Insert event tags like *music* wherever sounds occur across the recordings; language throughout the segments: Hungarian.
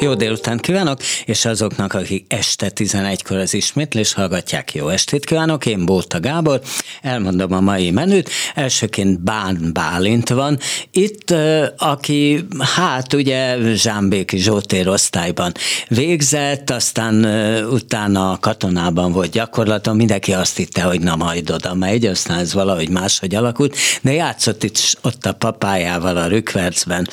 Jó délután kívánok, és azoknak, akik este 11-kor az ismétlés hallgatják, jó estét kívánok, én Bóta Gábor, elmondom a mai menüt, elsőként Bán Bálint van, itt, aki hát ugye Zsámbéki Zsótér osztályban végzett, aztán utána katonában volt gyakorlaton, mindenki azt hitte, hogy na majd oda megy, aztán ez valahogy máshogy alakult, de játszott itt ott a papájával a Rükvercben,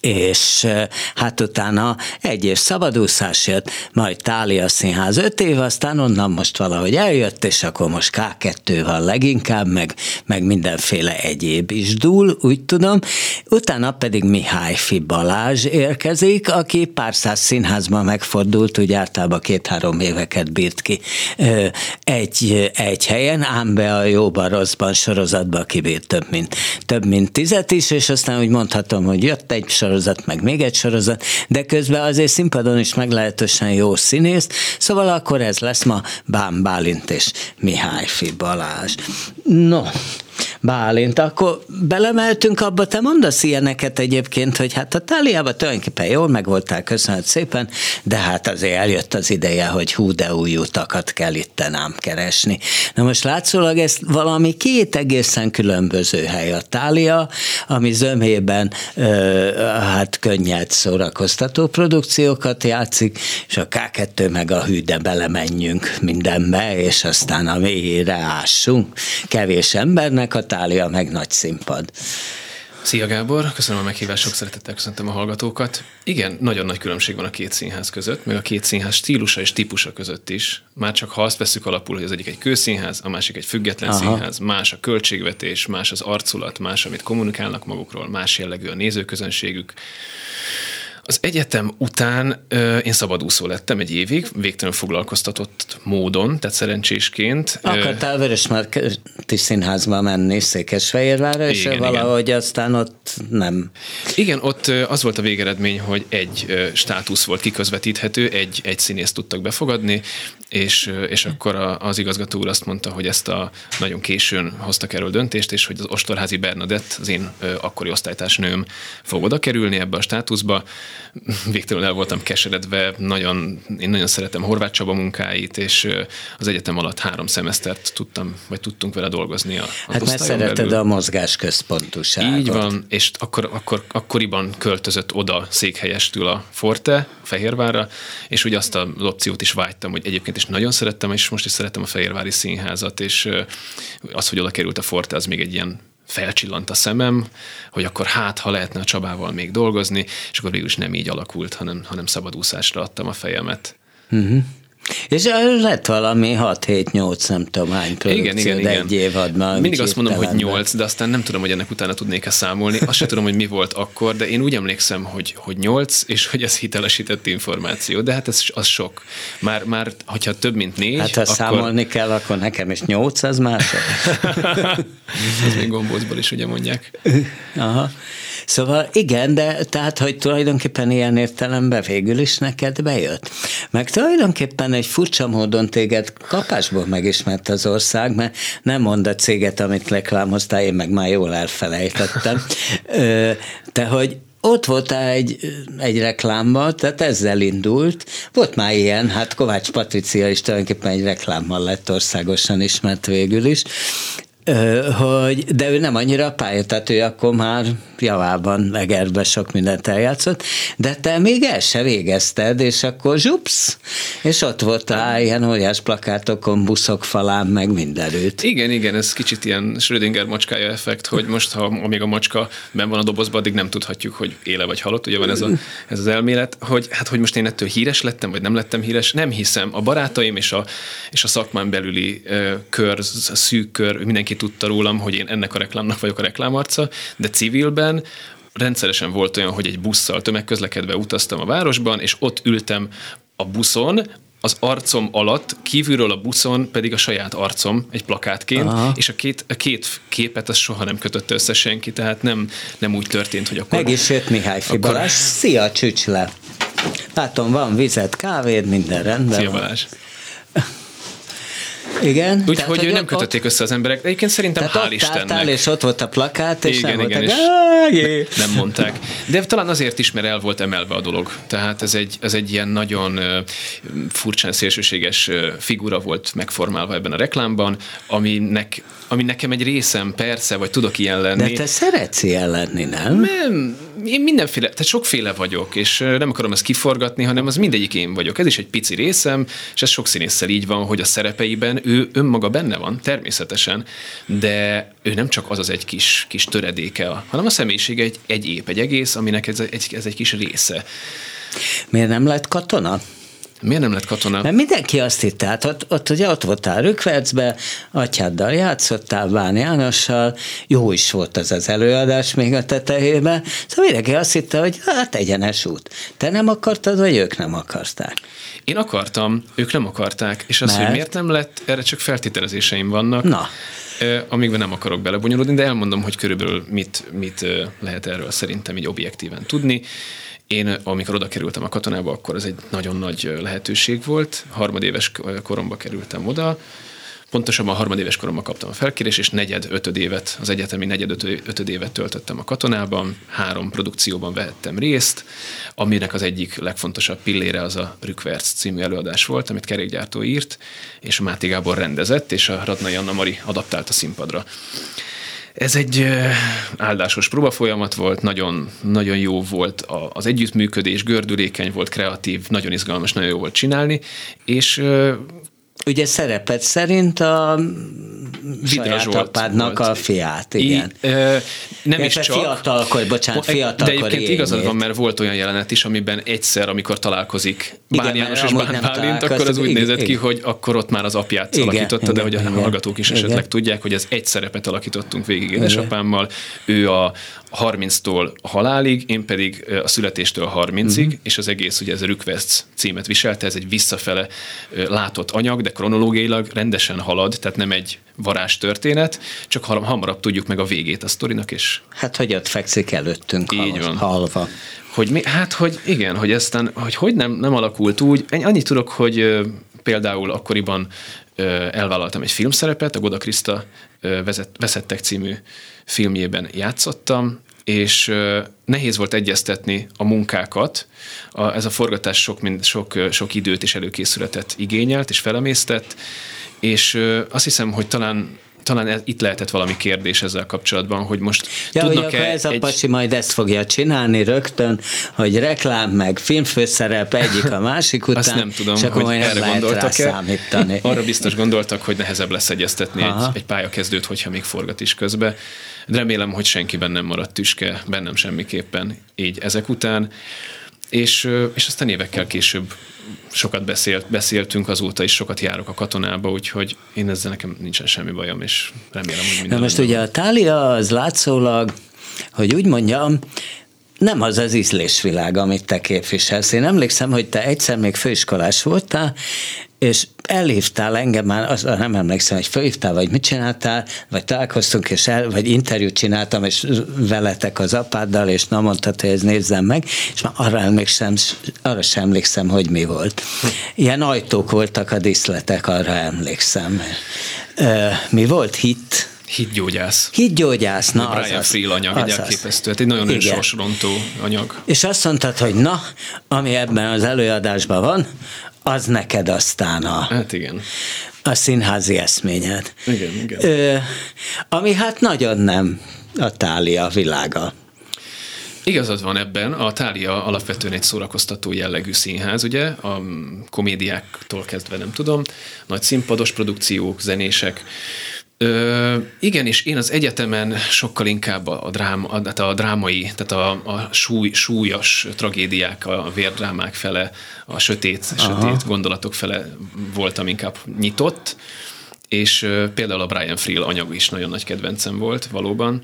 és hát utána egy év szabadúszás jött, majd Tália Színház öt év, aztán onnan most valahogy eljött, és akkor most K2 van leginkább, meg, meg mindenféle egyéb is dúl, úgy tudom. Utána pedig Mihály Fi Balázs érkezik, aki pár száz színházban megfordult, úgy általában két-három éveket bírt ki egy, egy helyen, ám be a jóban, rosszban sorozatban kibírt több mint, több mint tizet is, és aztán úgy mondhatom, hogy jött egy sorozat, sorozat, meg még egy sorozat, de közben azért színpadon is meglehetősen jó színész, szóval akkor ez lesz ma Bán Bálint és Mihály Fi Balázs. No, Bálint, akkor belemeltünk abba, te mondasz ilyeneket egyébként, hogy hát a Táliában tulajdonképpen jól megvoltál, köszönöm szépen, de hát azért eljött az ideje, hogy hú, de új utakat kell itt ám keresni. Na most látszólag ez valami két egészen különböző hely a Tália, ami zömében hát könnyed szórakoztató produkciókat játszik, és a K2 meg a hű, de belemenjünk mindenbe, és aztán a mélyére ássunk. Kevés embernek a Tália meg nagy színpad. Szia Gábor, köszönöm a meghívást, sok szeretettel köszöntöm a hallgatókat. Igen, nagyon nagy különbség van a két színház között, meg a két színház stílusa és típusa között is. Már csak ha azt veszük alapul, hogy az egyik egy kőszínház, a másik egy független Aha. színház, más a költségvetés, más az arculat, más, amit kommunikálnak magukról, más jellegű a nézőközönségük. Az egyetem után ö, én szabadúszó lettem egy évig, végtelenül foglalkoztatott módon, tehát szerencsésként. Akartál Vörösmarty színházba menni Székesfehérvárra, és igen, valahogy igen. aztán ott nem. Igen, ott az volt a végeredmény, hogy egy státusz volt kiközvetíthető, egy, egy színészt tudtak befogadni, és, és akkor az igazgató úr azt mondta, hogy ezt a nagyon későn hoztak erről döntést, és hogy az Ostorházi Bernadett, az én akkori osztálytársnőm fog oda kerülni ebbe a státuszba, végtelenül el voltam keseredve, nagyon, én nagyon szeretem Horváth Csaba munkáit, és az egyetem alatt három szemesztert tudtam, vagy tudtunk vele dolgozni a, Hát mert szereted belül. a mozgás központuságot. Így van, és akkor, akkor, akkoriban költözött oda székhelyestül a Forte, Fehérvárra, és ugye azt a opciót is vágytam, hogy egyébként is nagyon szerettem, és most is szeretem a Fehérvári Színházat, és az, hogy oda került a Forte, az még egy ilyen felcsillant a szemem, hogy akkor hát, ha lehetne a Csabával még dolgozni, és akkor végül is nem így alakult, hanem, hanem szabadúszásra adtam a fejemet. Uh-huh. És lett valami 6-7-8, nem tudom hány produkció, igen, igen, igen. egy évadban. Mindig azt mondom, hogy 8, de aztán nem tudom, hogy ennek utána tudnék-e számolni. Azt sem tudom, hogy mi volt akkor, de én úgy emlékszem, hogy, hogy 8, és hogy ez hitelesített információ. De hát ez az sok. Már, már hogyha több, mint 4, Hát ha akkor... számolni kell, akkor nekem is 8, az más. *laughs* ez még gombócból is ugye mondják. Aha. Szóval igen, de tehát, hogy tulajdonképpen ilyen értelemben végül is neked bejött. Meg tulajdonképpen egy furcsa módon téged kapásból megismert az ország, mert nem mond a céget, amit reklámoztál, én meg már jól elfelejtettem. Te, hogy ott volt egy, egy reklámban, tehát ezzel indult. Volt már ilyen, hát Kovács Patricia is tulajdonképpen egy reklámmal lett országosan ismert végül is hogy, de ő nem annyira pálya, tehát ő akkor már javában Egerbe sok mindent eljátszott, de te még el se végezted, és akkor zsupsz, és ott voltál ilyen óriás plakátokon, buszok falán, meg mindenütt. Igen, igen, ez kicsit ilyen Schrödinger macskája effekt, hogy most, ha amíg a macska ben van a dobozban, addig nem tudhatjuk, hogy éle vagy halott, ugye van ez, a, ez az elmélet, hogy hát, hogy most én ettől híres lettem, vagy nem lettem híres, nem hiszem. A barátaim és a, és a szakmán belüli kör, a szűk kör, mindenki tudta rólam, hogy én ennek a reklámnak vagyok a reklámarca, de civilben rendszeresen volt olyan, hogy egy busszal tömegközlekedve utaztam a városban, és ott ültem a buszon, az arcom alatt, kívülről a buszon pedig a saját arcom egy plakátként, Aha. és a két, a két képet az soha nem kötötte össze senki, tehát nem, nem úgy történt, hogy akkor... Meg is jött Mihály Fibalás. Akkor... Szia, csücs le! Látom, van vizet, kávéd, minden rendben Szia Balázs! Igen. Úgyhogy nem kötötték össze az emberek. Egyébként szerintem tehát hál' Istennek. Álltál, és ott volt a plakát, és igen, nem igen, voltak, és nem mondták. De talán azért is, mert el volt emelve a dolog. Tehát ez egy, ez egy ilyen nagyon furcsán szélsőséges figura volt megformálva ebben a reklámban, aminek, ami nekem egy részem, persze, vagy tudok ilyen lenni. De te szeretsz ilyen lenni, nem? Nem, én mindenféle, tehát sokféle vagyok, és nem akarom ezt kiforgatni, hanem az mindegyik én vagyok. Ez is egy pici részem, és ez sok színésszel így van, hogy a szerepeiben ő önmaga benne van, természetesen, de ő nem csak az az egy kis, kis töredéke, hanem a személyisége egy, egy ép, egy egész, aminek ez egy, ez egy kis része. Miért nem lett katona? Miért nem lett katona? Mert mindenki azt hitte, hát ott, ott ugye ott voltál Rükvercbe, atyáddal játszottál, Bán Jánossal, jó is volt az az előadás még a tetejében, szóval mindenki azt hitte, hogy hát egyenes út. Te nem akartad, vagy ők nem akarták? Én akartam, ők nem akarták, és az, Mert? hogy miért nem lett, erre csak feltételezéseim vannak. Na. Amikben nem akarok belebonyolódni, de elmondom, hogy körülbelül mit, mit lehet erről szerintem így objektíven tudni. Én, amikor oda kerültem a katonába, akkor ez egy nagyon nagy lehetőség volt. Harmadéves koromba kerültem oda, Pontosabban a harmadéves koromban kaptam a felkérés, és negyed ötöd évet, az egyetemi negyed ötöd évet töltöttem a katonában, három produkcióban vehettem részt, aminek az egyik legfontosabb pillére az a Rükverc című előadás volt, amit kerékgyártó írt, és Máté Gábor rendezett, és a Radnai Anna Mari adaptált a színpadra. Ez egy áldásos próbafolyamat volt, nagyon, nagyon jó volt az együttműködés, gördülékeny volt, kreatív, nagyon izgalmas, nagyon jó volt csinálni, és Ugye szerepet szerint a Vidra apádnak volt. a fiát, igen. I, ö, nem is csak. Fiatalkor, bocsánat, fiatalkor De egyébként énét. igazad van, mert volt olyan jelenet is, amiben egyszer, amikor találkozik Bán János és Bán Bálint, akkor az úgy igen, nézett ki, hogy akkor ott már az apját igen, alakította, igen, de hogy a igen, hallgatók is igen. esetleg tudják, hogy ez egy szerepet alakítottunk végig édesapámmal. Ő a, 30-tól halálig, én pedig a születéstől 30-ig, uh-huh. Mhm. és az egész ugye ez a Rükveszt címet viselte, ez egy visszafele látott anyag, de kronológiailag rendesen halad, tehát nem egy varázs történet, csak hamarabb tudjuk meg a végét a sztorinak, és... Hát, hogy ott fekszik előttünk Így halva. van. halva. Hogy mi, hát, hogy igen, hogy aztán, hogy hogy nem, nem alakult úgy, annyit tudok, hogy például akkoriban elvállaltam egy filmszerepet, a Goda Krista vezet, Veszettek című filmjében játszottam, és nehéz volt egyeztetni a munkákat. A, ez a forgatás sok, mind, sok, sok időt és előkészületet igényelt és felemésztett, és azt hiszem, hogy talán talán ez, itt lehetett valami kérdés ezzel kapcsolatban, hogy most ja, tudnak-e... Hogy ez a egy... pasi majd ezt fogja csinálni rögtön, hogy reklám meg filmfőszerep egyik a másik *laughs* után, Azt nem tudom, és akkor hogy erre gondoltak számítani. Arra biztos gondoltak, hogy nehezebb lesz egyeztetni egy, egy pályakezdőt, hogyha még forgat is közbe. Remélem, hogy senkiben nem maradt tüske, bennem semmiképpen így ezek után. És, és aztán évekkel később sokat beszélt, beszéltünk azóta is, sokat járok a katonába, úgyhogy én ezzel nekem nincsen semmi bajom, és remélem, hogy minden. Na most ugye a tália az látszólag, hogy úgy mondjam, nem az az ízlésvilág, amit te képviselsz. Én emlékszem, hogy te egyszer még főiskolás voltál, és elhívtál engem már, az, nem emlékszem, hogy fölhívtál, vagy mit csináltál, vagy találkoztunk, és el, vagy interjút csináltam, és veletek az apáddal, és na mondtad, hogy ez nézzem meg, és már arra emlékszem, arra sem emlékszem, hogy mi volt. Ilyen ajtók voltak a diszletek, arra emlékszem. Mi volt? Hit? Hitgyógyász. Hitgyógyász, na Brian az Friel anyag, az egy elképesztő, hát egy nagyon Igen. sorsrontó anyag. És azt mondtad, hogy na, ami ebben az előadásban van, az neked aztán a... Hát igen. A színházi eszményed. Igen, igen. Ö, ami hát nagyon nem a tália világa. Igazad van ebben, a Tália alapvetően egy szórakoztató jellegű színház, ugye, a komédiáktól kezdve nem tudom, nagy színpados produkciók, zenések, Ö, igen, és én az egyetemen sokkal inkább a, drám, a, hát a drámai, tehát a, a súly, súlyos tragédiák, a vérdrámák fele, a sötét, Aha. sötét gondolatok fele voltam inkább nyitott, és ö, például a Brian Friel anyag is nagyon nagy kedvencem volt valóban.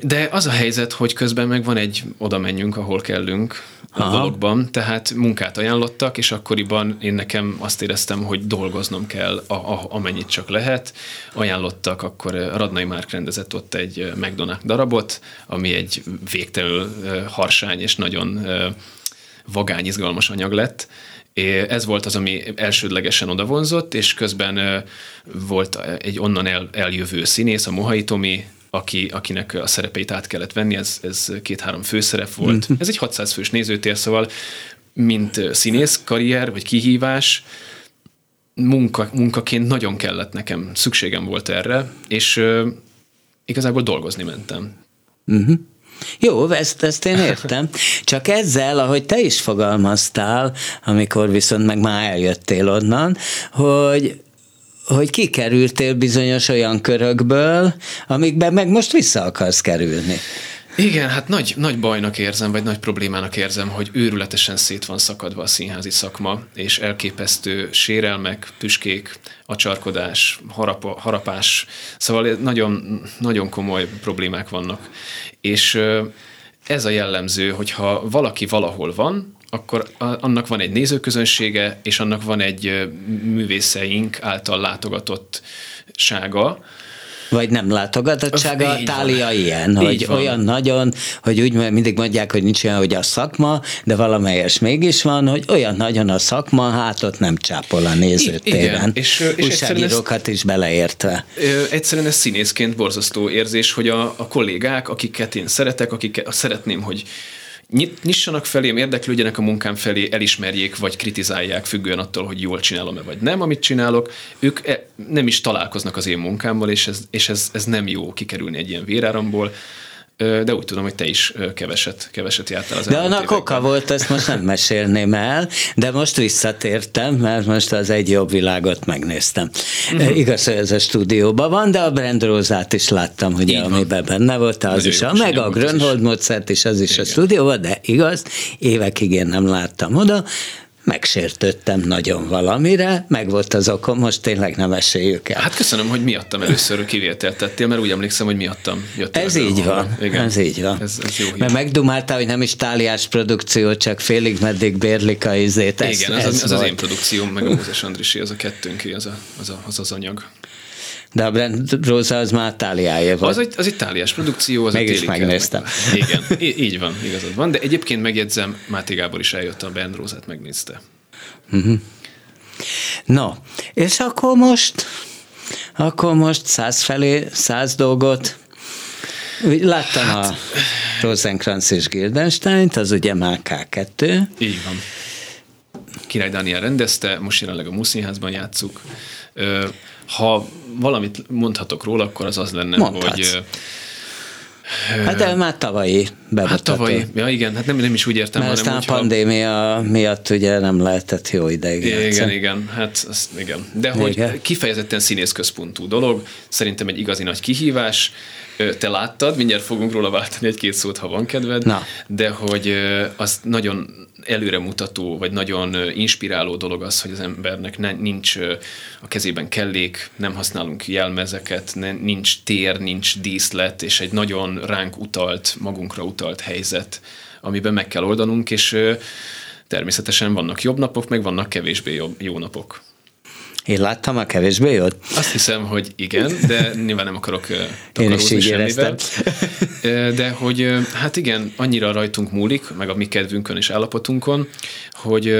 De az a helyzet, hogy közben meg van egy oda menjünk, ahol kellünk a Aha. dologban, tehát munkát ajánlottak, és akkoriban én nekem azt éreztem, hogy dolgoznom kell, a, a, amennyit csak lehet. Ajánlottak, akkor Radnai Márk rendezett ott egy McDonald darabot, ami egy végtelenül harsány és nagyon vagány, izgalmas anyag lett, Ez volt az, ami elsődlegesen odavonzott, és közben volt egy onnan el, eljövő színész, a Mohai Tomi, aki, akinek a szerepeit át kellett venni, ez, ez két-három főszerep volt. Mm. Ez egy 600 fős nézőtér, szóval mint színész karrier, vagy kihívás, munka, munkaként nagyon kellett nekem, szükségem volt erre, és uh, igazából dolgozni mentem. Uh-huh. Jó, ezt, ezt én értem. *laughs* Csak ezzel, ahogy te is fogalmaztál, amikor viszont meg már eljöttél onnan, hogy hogy kikerültél bizonyos olyan körökből, amikben meg most vissza akarsz kerülni. Igen, hát nagy, nagy bajnak érzem, vagy nagy problémának érzem, hogy őrületesen szét van szakadva a színházi szakma, és elképesztő sérelmek, tüskék, acsarkodás, harapa, harapás, szóval nagyon, nagyon komoly problémák vannak. És ez a jellemző, hogyha valaki valahol van, akkor annak van egy nézőközönsége, és annak van egy művészeink által látogatottsága, vagy nem látogatottsága, a tália van. ilyen, hogy van. olyan nagyon, hogy úgy mindig mondják, hogy nincs olyan, hogy a szakma, de valamelyes mégis van, hogy olyan nagyon a szakma, hát ott nem csápol a nézőtéren. És, és Újságírókat is beleértve. Egyszerűen ez színészként borzasztó érzés, hogy a, a kollégák, akiket én szeretek, akik szeretném, hogy nyissanak felém, érdeklődjenek a munkám felé, elismerjék vagy kritizálják, függően attól, hogy jól csinálom-e vagy nem, amit csinálok. Ők e, nem is találkoznak az én munkámmal, és ez, és ez, ez nem jó kikerülni egy ilyen véráramból de úgy tudom, hogy te is keveset, keveset jártál az De annak oka volt, ezt most nem mesélném el, de most visszatértem, mert most az egy jobb világot megnéztem. Uh-huh. Igaz, hogy ez a stúdióban van, de a Brand Rózát is láttam, hogy amiben benne volt, az is, a, meg a Grönhold módszert is, az is Igen. a stúdióban, de igaz, évekig én nem láttam oda, megsértődtem nagyon valamire, meg volt az okom, most tényleg nem esélyük el. Hát köszönöm, hogy miattam először kivételt tettél, mert úgy emlékszem, hogy miattam jött. Ez így van, Igen. ez így van. Ez, ez jó mert megdumáltál, hogy nem is táliás produkció, csak félig meddig bérlik a izét. Ez, Igen, ez, az, az, az én produkcióm, meg a Mózes Andrisi, az a kettőnké, az, a, az, a, az az anyag. De a Brand Rosa az már táliája volt. Az egy, az egy táliás produkció, az Mégis megnéztem. Meg. Igen, így van, igazad van. De egyébként megjegyzem, Máté Gábor is eljött a Brand Rózát, megnézte. Uh-huh. No, és akkor most, akkor most száz felé, száz dolgot Láttam hát, a Rosenkranz és Gildenstein-t, az ugye már K2. Így van. Király Dániel rendezte, most jelenleg a Muszínházban játszuk. Ha valamit mondhatok róla, akkor az az lenne, Mondhatsz. hogy Hát de már tavalyi bemutató. Hát tavalyi, ja igen, hát nem, nem is úgy értem, Mert hanem aztán a pandémia miatt ugye nem lehetett jó ideig Igen, játszani. igen, hát az, igen. De igen. hogy kifejezetten színészközpontú dolog, szerintem egy igazi nagy kihívás, te láttad, mindjárt fogunk róla váltani egy-két szót, ha van kedved, Na. de hogy az nagyon előremutató, vagy nagyon inspiráló dolog az, hogy az embernek ne, nincs a kezében kellék, nem használunk jelmezeket, ne, nincs tér, nincs díszlet, és egy nagyon ránk utalt, magunkra utalt helyzet, amiben meg kell oldanunk, és természetesen vannak jobb napok, meg vannak kevésbé jobb, jó napok. Én láttam a kevésbé jót? Azt hiszem, hogy igen, de nyilván nem akarok *laughs* Én is így semmivel. De hogy hát igen, annyira rajtunk múlik, meg a mi kedvünkön és állapotunkon, hogy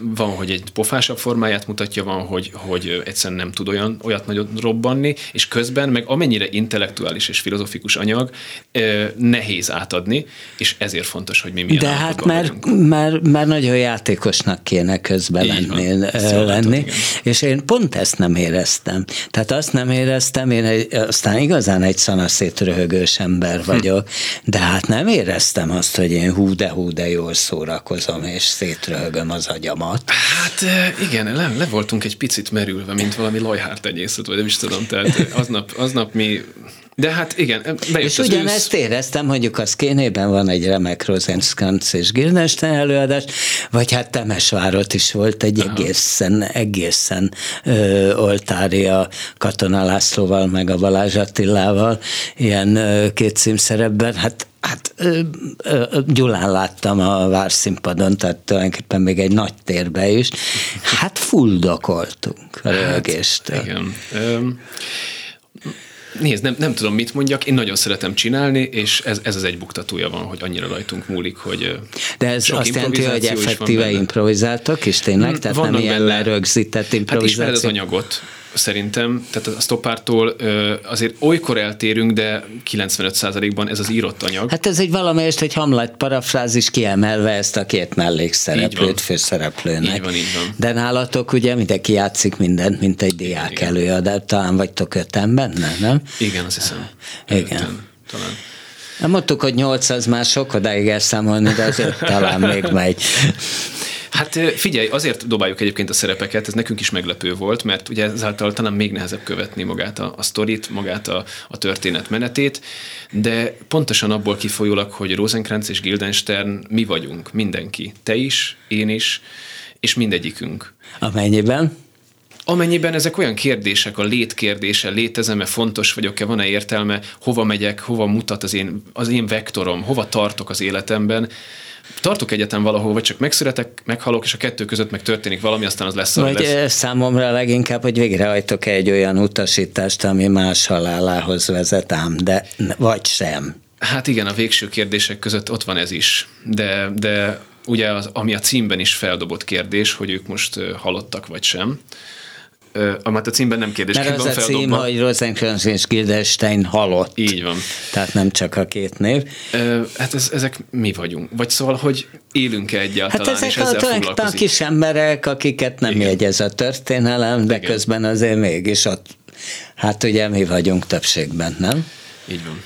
van, hogy egy pofásabb formáját mutatja, van, hogy, hogy egyszerűen nem tud olyan, olyat nagyon robbanni, és közben meg amennyire intellektuális és filozofikus anyag, nehéz átadni, és ezért fontos, hogy mi milyen De hát mert, mert, mert nagyon játékosnak kéne közben lenni, lenni és én pont ezt nem éreztem. Tehát azt nem éreztem, én egy, aztán igazán egy szanaszét röhögős ember hm. vagyok, de hát nem éreztem azt, hogy én hú de hú de jól szórakozom, és szétröhögöm az agyamat. Hát igen, le, le voltunk egy picit merülve, mint valami lajhártenyészet, vagy nem is tudom, tehát aznap, aznap mi de hát igen, bejött És ugyanezt ősz. éreztem, mondjuk a Szkénében van egy remek Rosenskranz és Gildenstein előadás, vagy hát Temesvárot is volt egy Aha. egészen, egészen ö, oltária Katona Lászlóval, meg a Balázs Attilával, ilyen ö, két címszerepben, hát Hát Gyulán láttam a várszínpadon, tehát tulajdonképpen még egy nagy térbe is. Hát fuldokoltunk a hát, röhögéstől. Igen. Ö, Nézd, nem, nem tudom, mit mondjak, én nagyon szeretem csinálni, és ez, ez az egy buktatója van, hogy annyira rajtunk múlik, hogy De ez azt jelenti, hogy effektíve improvizáltok is tényleg? Hmm, Tehát nem ilyen lerögzített improvizáció? Hát ismered az anyagot, szerintem, tehát a stoppártól azért olykor eltérünk, de 95%-ban ez az írott anyag. Hát ez egy valamelyest egy Hamlet parafrázis kiemelve ezt a két mellékszereplőt főszereplőnek. Így van, így van. De nálatok ugye mindenki játszik mindent, mint egy diák igen, előadás, talán vagytok öten benne, nem? Igen, azt hiszem. Igen. Öten, talán. Nem mondtuk, hogy 800 már sok odáig elszámolni, de azért talán még megy. Hát figyelj, azért dobáljuk egyébként a szerepeket, ez nekünk is meglepő volt, mert ugye ezáltal talán még nehezebb követni magát a, a sztorit, magát a, a történet menetét, de pontosan abból kifolyólag, hogy Rosenkrantz és Guildenstern mi vagyunk, mindenki. Te is, én is, és mindegyikünk. Amennyiben? Amennyiben ezek olyan kérdések, a létkérdése, létezem-e, fontos vagyok-e, van-e értelme, hova megyek, hova mutat az én, az én vektorom, hova tartok az életemben, tartok egyetem valahol, vagy csak megszületek, meghalok, és a kettő között meg történik valami, aztán az lesz, vagy lesz. számomra leginkább, hogy végrehajtok egy olyan utasítást, ami más halálához vezet ám, de vagy sem. Hát igen, a végső kérdések között ott van ez is, de, de ugye az, ami a címben is feldobott kérdés, hogy ők most halottak vagy sem, amit a címben nem kérdés. Mert az a cím, hogy Rosenkranz és Guildenstein halott. Így van. Tehát nem csak a két név. Hát ez, ezek mi vagyunk. Vagy szóval, hogy élünk-e egyáltalán, hát ezek és ezzel foglalkozik. a kis emberek, akiket nem Igen. jegyez a történelem, de Igen. közben azért mégis ott, hát ugye mi vagyunk többségben, nem? Így van.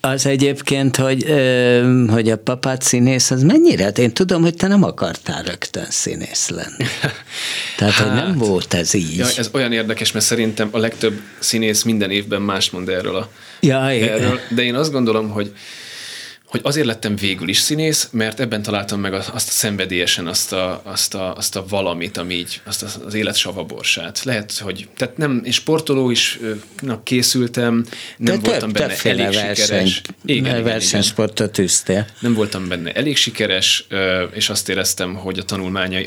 Az egyébként, hogy, hogy a papát színész, az mennyire? Hát én tudom, hogy te nem akartál rögtön színész lenni. *laughs* Tehát, hát, hogy nem hát, volt ez így. Ja, ez olyan érdekes, mert szerintem a legtöbb színész minden évben más mond erről a ja, erről, de én azt gondolom, hogy hogy azért lettem végül is színész, mert ebben találtam meg azt a szenvedélyesen azt a, azt a, azt a valamit, ami így, azt az élet savaborsát. Lehet, hogy, tehát nem, én sportoló is készültem, nem De voltam több, benne elég verseny, sikeres. Igen, versenysportot tűztél. Nem voltam benne elég sikeres, és azt éreztem, hogy a,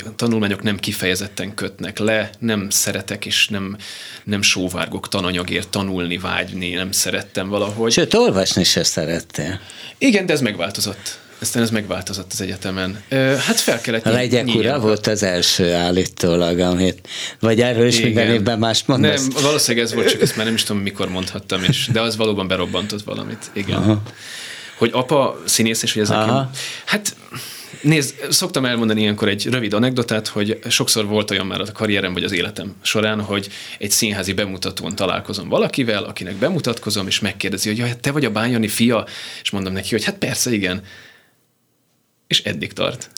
a tanulmányok nem kifejezetten kötnek le, nem szeretek és nem, nem sóvárgok tananyagért tanulni, vágyni, nem szerettem valahogy. Sőt, olvasni se szerettél. Igen, de ez megváltozott. Aztán ez megváltozott az egyetemen. Hát fel kellett A legyek ura volt az első állítólag, amit, vagy erről is Igen. minden évben más mondasz? Nem, valószínűleg ez volt, csak ezt már nem is tudom, mikor mondhattam, és, de az valóban berobbantott valamit. Igen. Aha. Hogy apa színész, és hogy ez nekem... Hát Nézd, szoktam elmondani ilyenkor egy rövid anekdotát, hogy sokszor volt olyan már a karrierem vagy az életem során, hogy egy színházi bemutatón találkozom valakivel, akinek bemutatkozom, és megkérdezi, hogy ja, te vagy a Bányani fia, és mondom neki, hogy hát persze, igen. És eddig tart.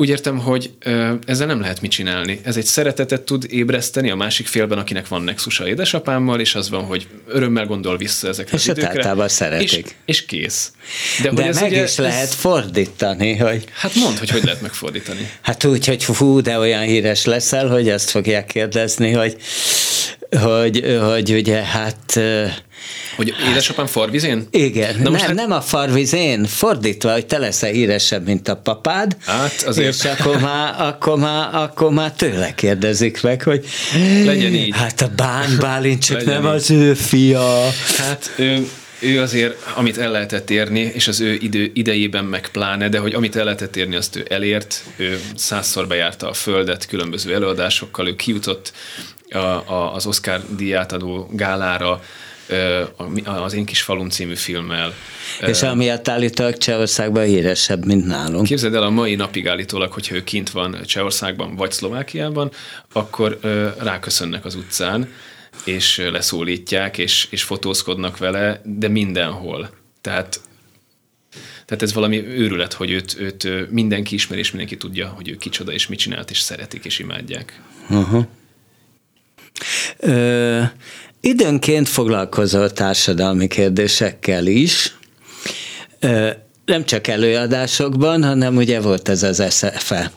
Úgy értem, hogy ö, ezzel nem lehet mit csinálni. Ez egy szeretetet tud ébreszteni a másik félben, akinek van nexusa édesapámmal, és az van, hogy örömmel gondol vissza ezekre és az időkre. szeretik. És, és kész. De, de meg ugye, is lehet ez... fordítani, hogy... Hát mondd, hogy hogy lehet megfordítani. Hát úgy, hogy fú, de olyan híres leszel, hogy azt fogják kérdezni, hogy, hogy, hogy ugye hát hogy édesapám farvizén? Igen, Na nem, hát... nem a farvizén, fordítva, hogy te leszel híresebb, mint a papád, hát azért. és akkor már, akkor, már, akkor már tőle kérdezik meg, hogy legyen így. Hát a Bán Bálint csak nem így. az ő fia. Hát ő, ő azért, amit el lehetett érni, és az ő idő, idejében meg pláne, de hogy amit el lehetett érni, azt ő elért, ő százszor bejárta a földet különböző előadásokkal, ő kijutott a, a, az Oscar díjátadó gálára, az Én kis falun című filmmel. És amiatt állítólag Csehországban híresebb, mint nálunk. Képzeld el, a mai napig állítólag, hogyha ő kint van Csehországban vagy Szlovákiában, akkor ráköszönnek az utcán, és leszólítják, és, és fotózkodnak vele, de mindenhol. Tehát tehát ez valami őrület, hogy őt, őt mindenki ismer, és mindenki tudja, hogy ő kicsoda, és mit csinált, és szeretik, és imádják. Uh-huh. Ö, Időnként foglalkozol társadalmi kérdésekkel is, nem csak előadásokban, hanem ugye volt ez az SFE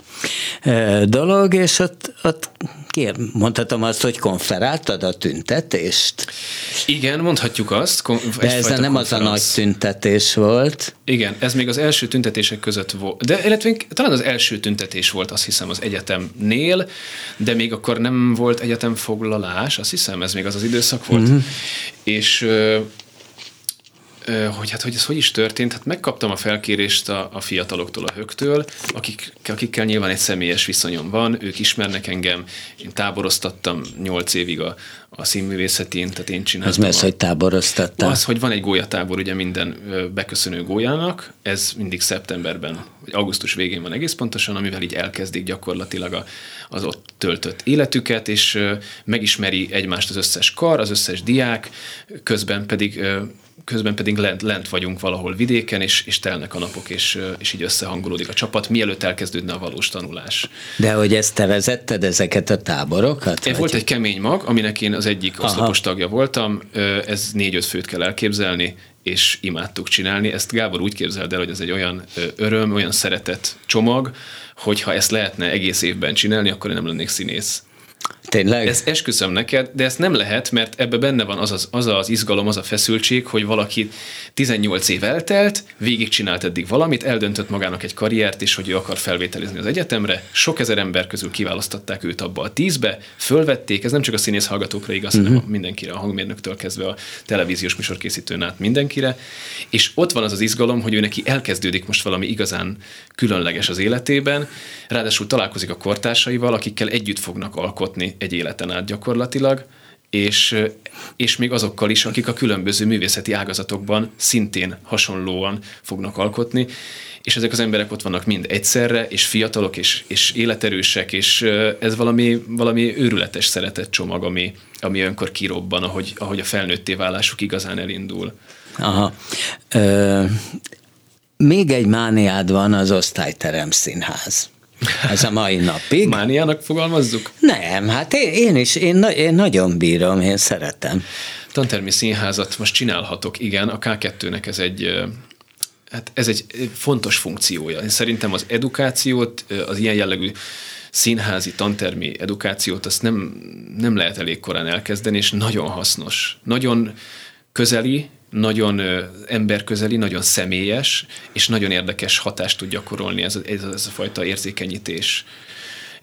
dolog, és ott, ott Kér, mondhatom azt, hogy konferáltad a tüntetést? Igen, mondhatjuk azt. Kon- De ez nem az a nagy tüntetés volt. Igen, ez még az első tüntetések között volt. De illetve talán az első tüntetés volt, azt hiszem, az egyetemnél, de még akkor nem volt egyetemfoglalás, azt hiszem, ez még az az időszak volt. Mm-hmm. És hogy hát hogy ez hogy is történt, hát megkaptam a felkérést a, a fiataloktól, a högtől, akik, akikkel nyilván egy személyes viszonyom van, ők ismernek engem, én táboroztattam nyolc évig a, a színművészetén, tehát én csináltam. Ez mi hogy táboroztattál? Az, hogy van egy gólyatábor ugye minden beköszönő gólyának, ez mindig szeptemberben, vagy augusztus végén van egész pontosan, amivel így elkezdik gyakorlatilag a, az ott töltött életüket, és megismeri egymást az összes kar, az összes diák, közben pedig közben pedig lent, lent vagyunk valahol vidéken, és, és telnek a napok, és, és így összehangolódik a csapat, mielőtt elkezdődne a valós tanulás. De hogy ezt te vezetted, ezeket a táborokat? Vagy? Volt egy kemény mag, aminek én az egyik Aha. oszlopos tagja voltam, ez négy-öt főt kell elképzelni, és imádtuk csinálni. Ezt Gábor úgy képzeld el, hogy ez egy olyan öröm, olyan szeretet csomag, hogyha ezt lehetne egész évben csinálni, akkor én nem lennék színész. Tényleg? Ez esküszöm neked, de ezt nem lehet, mert ebbe benne van az az, az az izgalom, az a feszültség, hogy valaki 18 év eltelt, végigcsinált eddig valamit, eldöntött magának egy karriert, és hogy ő akar felvételizni az egyetemre. Sok ezer ember közül kiválasztották őt abba a tízbe, fölvették, ez nem csak a színész hallgatókra igaz, uh-huh. hanem mhm. mindenkire, a hangmérnöktől kezdve a televíziós műsorkészítőn át mindenkire. És ott van az az izgalom, hogy ő neki elkezdődik most valami igazán különleges az életében, ráadásul találkozik a kortársaival, akikkel együtt fognak alkotni egy életen át gyakorlatilag, és, és még azokkal is, akik a különböző művészeti ágazatokban szintén hasonlóan fognak alkotni, és ezek az emberek ott vannak mind egyszerre, és fiatalok, és, és életerősek, és ez valami, valami őrületes szeretett csomag, ami, ami önkor kirobban, ahogy, ahogy a felnőtté válásuk igazán elindul. Aha. Ö, még egy mániád van az osztályterem színház. Ez a mai napig. Mániának fogalmazzuk? Nem, hát én, én is, én, én nagyon bírom, én szeretem. Tantermi színházat most csinálhatok, igen, a K2-nek ez egy hát ez egy fontos funkciója. Én szerintem az edukációt, az ilyen jellegű színházi, tantermi edukációt, azt nem, nem lehet elég korán elkezdeni, és nagyon hasznos. Nagyon közeli, nagyon emberközeli, nagyon személyes, és nagyon érdekes hatást tud gyakorolni ez ez, ez a fajta érzékenyítés.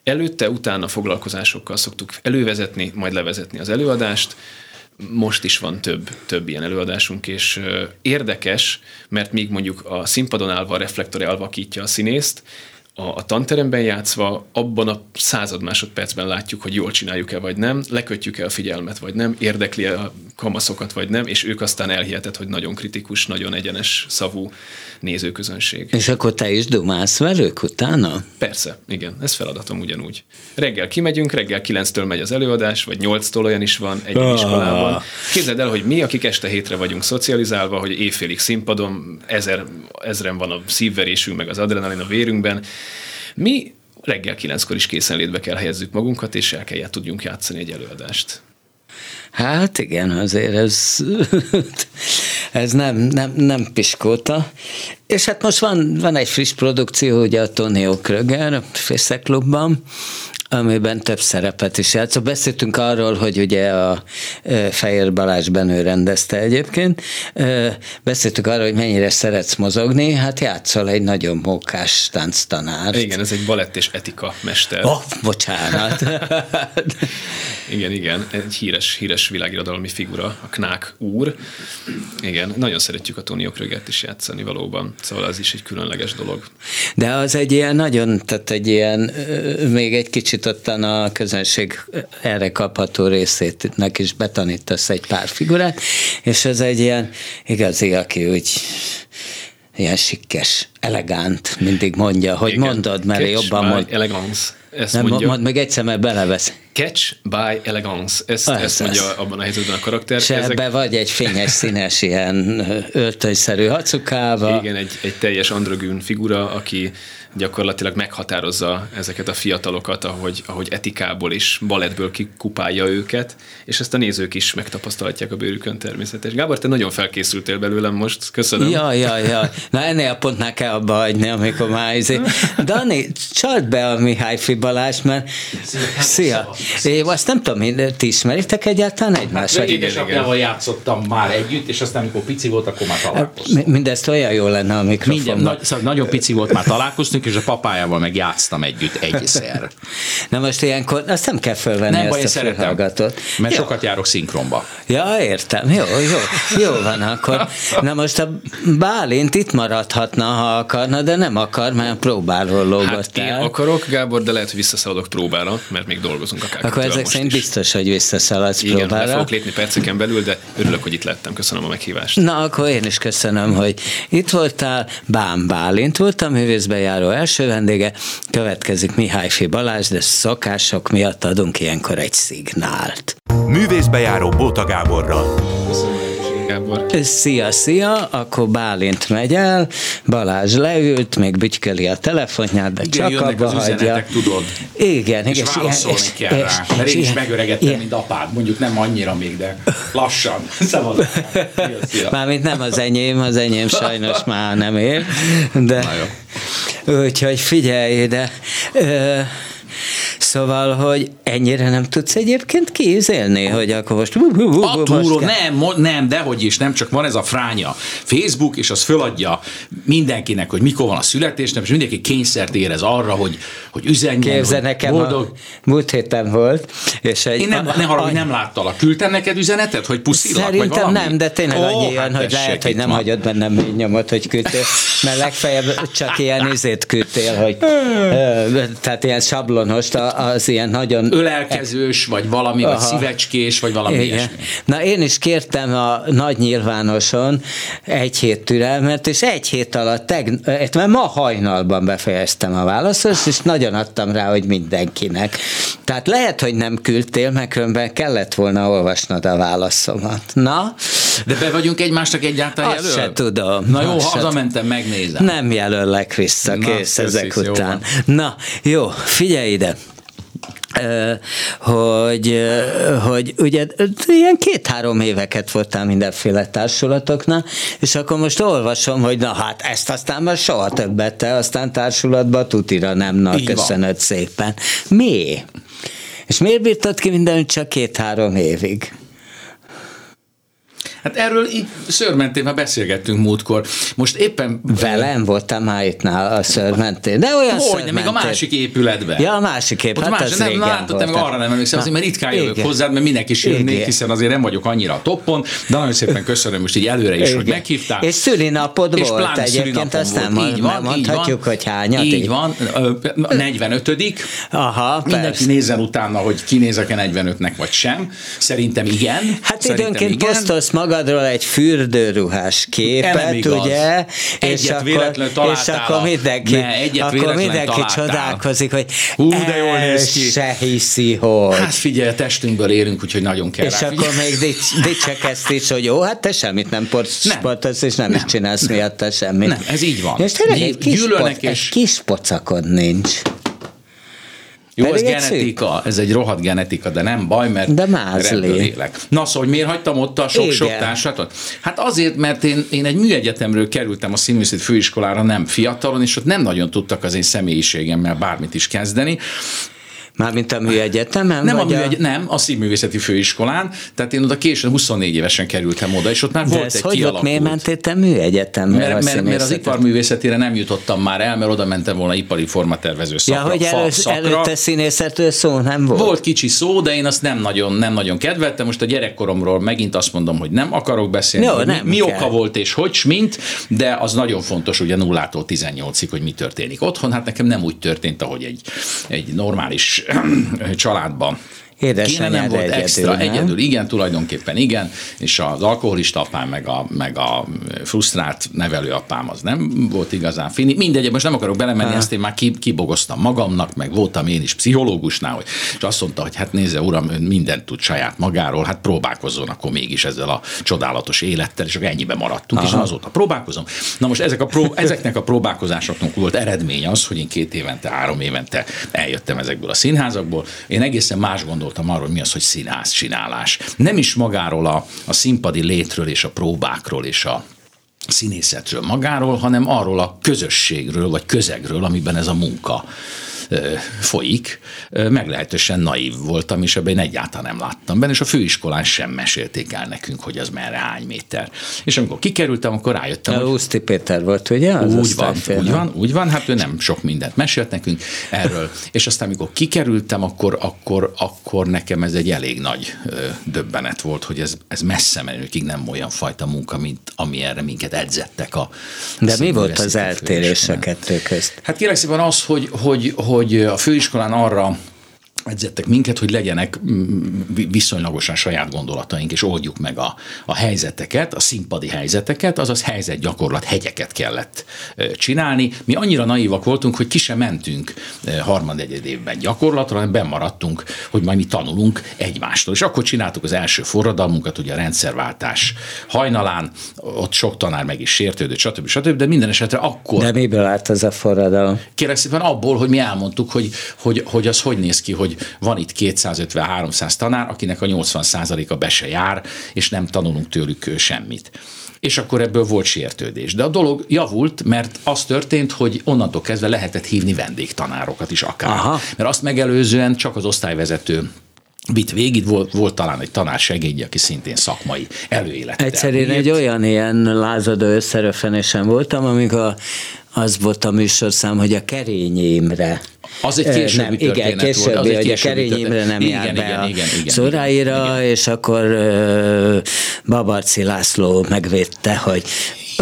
Előtte, utána foglalkozásokkal szoktuk elővezetni, majd levezetni az előadást, most is van több, több ilyen előadásunk, és érdekes, mert még mondjuk a színpadon állva a reflektor elvakítja a színészt, a, a tanteremben játszva abban a század másodpercben látjuk, hogy jól csináljuk-e vagy nem, lekötjük-e a figyelmet vagy nem, érdekli-e a kamaszokat vagy nem, és ők aztán elhiheted, hogy nagyon kritikus, nagyon egyenes szavú nézőközönség. És akkor te is dumálsz velük utána? Persze, igen, ez feladatom ugyanúgy. Reggel kimegyünk, reggel 9-től megy az előadás, vagy 8-tól olyan is van egy ah. iskolában. Képzeld el, hogy mi, akik este hétre vagyunk szocializálva, hogy éjfélig színpadon, ezer, ezren van a szívverésünk, meg az adrenalin a vérünkben, mi reggel kilenckor is készenlétbe kell helyezzük magunkat, és el kell tudjunk játszani egy előadást. Hát igen, azért ez, *laughs* ez nem, nem, nem piskóta. És hát most van, van egy friss produkció, ugye a Tonio Kröger a Fészeklubban, amiben több szerepet is játszott. Beszéltünk arról, hogy ugye a Fehér Balázs Benő rendezte egyébként. Beszéltünk arról, hogy mennyire szeretsz mozogni. Hát játszol egy nagyon mókás tánctanár. Igen, ez egy balett és etika mester. Oh, bocsánat. *laughs* igen, igen. Egy híres, híres világirodalmi figura, a Knák úr. Igen, nagyon szeretjük a Tony Okrögert is játszani valóban. Szóval ez is egy különleges dolog. De az egy ilyen nagyon, tehát egy ilyen, még egy kicsit biztosítottan a közönség erre kapható részétnek is betanítasz egy pár figurát, és ez egy ilyen igazi, aki úgy ilyen sikkes, elegánt, mindig mondja, hogy Igen, mondod, mert jobban mond. Elegance. Ezt Nem, mondja. Mond meg egyszer, mert belevesz. Catch by elegance. Ezt, ah, ezt mondja abban a helyzetben a karakter. Se Ezek... ebbe vagy egy fényes, színes, ilyen öltönyszerű hacukába. Igen, egy, egy teljes androgyn figura, aki gyakorlatilag meghatározza ezeket a fiatalokat, ahogy, ahogy etikából és balettből kikupálja őket, és ezt a nézők is megtapasztalhatják a bőrükön természetes. Gábor, te nagyon felkészültél belőlem most, köszönöm. Ja, ja, ja. Na ennél a pontnál kell abba hagyni, amikor már izé. Dani, csald be a Mihály Fibalás, mert szia. Én azt nem tudom, ti ismeritek egyáltalán egymást? Hát, édesapjával játszottam már együtt, és aztán, amikor pici volt, akkor már találkoztunk. Mindezt olyan jó lenne a mikrofon. Minden, nagy, szóval nagyon pici volt, már találkoztunk, és a papájával meg játsztam együtt egyszer. Na most ilyenkor, azt nem kell fölvenni nem ezt baj, a fülhallgatót. Mert jó. sokat járok szinkronba. Ja, értem. Jó, jó. Jó van akkor. Na most a Bálint itt maradhatna, ha akarna, de nem akar, mert próbáról lógott hát. Én akarok, Gábor, de lehet, hogy visszaszaladok próbára, mert még dolgozunk a Akkor ezek szerint biztos, hogy visszaszaladsz Igen, próbára. Igen, fogok lépni perceken belül, de örülök, hogy itt lettem. Köszönöm a meghívást. Na, akkor én is köszönöm, hogy itt voltál. Bán Bálint volt a művészbe első vendége. Következik Mihály Fi Balázs, de szokások miatt adunk ilyenkor egy szignált. Művészbejáró Bóta Gáborral. Gábor. Szia, szia, akkor Bálint megy el, Balázs leült, még bütykeli a telefonját, de igen, csak abba az hagyja. tudod. Igen, és igen. válaszolni és, kell és, rá, mert és, én is megöregettem, ilyen. mint apád, mondjuk nem annyira még, de lassan. *laughs* Szabad. Mármint nem az enyém, az enyém sajnos már nem ér, de úgyhogy figyelj ide. Szóval, hogy ennyire nem tudsz egyébként kézélni, hogy akkor most... A túró, nem, nem, dehogy is, nem, csak van ez a fránya. Facebook, és az föladja mindenkinek, hogy mikor van a születésnap, és mindenki kényszert érez arra, hogy, hogy üzenjen, Képzel hogy nekem boldog. A múlt héten volt, és egy... Én nem, a, ne haragudj, a, nem láttalak. Küldtem neked üzenetet, hogy puszilak, Szerintem vagy valami? nem, de tényleg oh, annyi hát hogy lehet, hogy nem van. hagyod bennem mély nyomot, hogy küldtél, mert legfeljebb csak ilyen izét küldtél, hogy *laughs* tehát ilyen sablonost, az ilyen nagyon... Ölelkezős, vagy valami, Aha. vagy szívecskés, vagy valami Igen. ilyesmi. Na én is kértem a nagy nyilvánoson egy hét türelmet, és egy hét alatt, teg, mert ma hajnalban befejeztem a válaszost, és nagyon adtam rá, hogy mindenkinek. Tehát lehet, hogy nem küldtél, mert különben kellett volna olvasnod a válaszomat. Na? De be vagyunk egymásnak egyáltalán jelöl? se tudom. Na jó, hazamentem, megnézem. Nem jelöllek vissza, Na, kész ezek után. Jó. Na, jó, figyelj ide hogy, hogy ugye ilyen két-három éveket voltál mindenféle társulatoknál, és akkor most olvasom, hogy na hát ezt aztán már soha többet te, aztán társulatba tutira nem, na Így köszönöd van. szépen. Mi? És miért bírtad ki mindent csak két-három évig? Hát erről így szörmentén beszélgettünk múltkor. Most éppen... Velem voltam már itt nál a szörmentén, de olyan Hogy, de még a másik épületben. Ja, a másik épületben. Hát más, nem, látod, nem, arra nem emlékszem, azért, mert ritkán jövök hozzád, mert mindenki is jönnék, hiszen azért nem vagyok annyira a toppon, de nagyon szépen köszönöm most így előre is, Igen. hogy meghívtál. És szülinapod és volt egyébként, azt nem, így van, mondhatjuk, hogy hányat. Így van, 45 Aha, Mindenki nézzen utána, hogy kinézek-e 45-nek vagy sem. Szerintem igen. Hát időnként posztolsz magadról egy fürdőruhás képet, ugye? És akkor, és akkor mindenki, ne, akkor mindenki találtál. csodálkozik, hogy Hú, de jól néz ki. se hiszi, hogy. Hát figyelj, a testünkből érünk, úgyhogy nagyon kell És rá, akkor még dics, dicsekezt is, hogy jó, hát te semmit nem sportolsz, és nem, nem is csinálsz nem. miatt semmit. Nem, ez így van. És tényleg egy kis, poc, és... egy kis pocakod nincs. Jó, ez genetika, ez egy rohadt genetika, de nem baj, mert de mázli. élek. Na szóval, hogy miért hagytam ott a sok-sok társatot? Hát azért, mert én, én egy műegyetemről kerültem a színművészeti főiskolára nem fiatalon, és ott nem nagyon tudtak az én személyiségemmel bármit is kezdeni, Mármint a műegyetemen? Nem, a műegy- a... nem, a színművészeti főiskolán, tehát én oda későn 24 évesen kerültem oda, és ott már De volt egy hogy kialakult. miért mentél te műegyetemre? Mert, mert, mert, az iparművészetére nem jutottam már el, mert oda mentem volna ipari formatervező szakra. Ja, hogy elő, előtte színészetről szó nem volt? Volt kicsi szó, de én azt nem nagyon, nem nagyon kedveltem. Most a gyerekkoromról megint azt mondom, hogy nem akarok beszélni, Jó, nem mi, mi oka volt és hogy, mint, de az nagyon fontos, ugye nullától 18-ig, hogy mi történik otthon. Hát nekem nem úgy történt, ahogy egy, egy normális családba családban Kéne nem volt egyedül, extra, nem? egyedül, igen, tulajdonképpen igen, és az alkoholista apám, meg a, meg a frusztrált nevelőapám az nem volt igazán fini. Mindegy, most nem akarok belemenni, ezt én már kibogoztam magamnak, meg voltam én is pszichológusnál, hogy, és azt mondta, hogy hát nézze, uram, ön mindent tud saját magáról, hát próbálkozzon akkor mégis ezzel a csodálatos élettel, és akkor ennyibe maradtunk, Aha. és azóta próbálkozom. Na most ezek a pró, *laughs* ezeknek a próbálkozásoknak volt eredmény az, hogy én két évente, három évente eljöttem ezekből a színházakból. Én egészen más gondoltam gondoltam arról, mi az, hogy színház csinálás. Nem is magáról a, a színpadi létről és a próbákról és a színészetről magáról, hanem arról a közösségről, vagy közegről, amiben ez a munka folyik, meglehetősen naív voltam, és ebben egyáltalán nem láttam benne, és a főiskolán sem mesélték el nekünk, hogy az merre hány méter. És amikor kikerültem, akkor rájöttem, a hogy... Péter volt, ugye? Az úgy van, úgy van, úgy van, hát ő nem sok mindent mesélt nekünk erről, és aztán amikor kikerültem, akkor, akkor, akkor nekem ez egy elég nagy döbbenet volt, hogy ez, ez messze menőkig nem olyan fajta munka, mint ami erre minket edzettek a De mi volt az eltérés a kettő közt? Hát kérlek szépen az, hogy, hogy, hogy hogy a főiskolán arra edzettek minket, hogy legyenek mm, viszonylagosan saját gondolataink, és oldjuk meg a, a helyzeteket, a színpadi helyzeteket, azaz helyzetgyakorlat hegyeket kellett csinálni. Mi annyira naívak voltunk, hogy ki sem mentünk harmadegyed évben gyakorlatra, hanem bemaradtunk, hogy majd mi tanulunk egymástól. És akkor csináltuk az első forradalmunkat, ugye a rendszerváltás hajnalán, ott sok tanár meg is sértődött, stb. stb. De minden esetre akkor... De miből állt ez a forradalom? Kérlek szépen abból, hogy mi elmondtuk, hogy, hogy, hogy az hogy néz ki, hogy hogy van itt 250-300 tanár, akinek a 80%-a be se jár, és nem tanulunk tőlük semmit és akkor ebből volt sértődés. De a dolog javult, mert az történt, hogy onnantól kezdve lehetett hívni vendégtanárokat is akár. Aha. Mert azt megelőzően csak az osztályvezető vitt végig, volt, volt talán egy tanár segédje, aki szintén szakmai előélettel. Egyszer én egy olyan ilyen lázadó összeröfenésen voltam, amikor az volt a műsorszám, hogy a Kerényémre az egy későbbi nem, történet igen, későbbi, volt. Az hogy a Kerény Imre nem igen, jár be igen, a igen, igen, Szoráira, igen. és akkor uh, Babarci László megvédte, hogy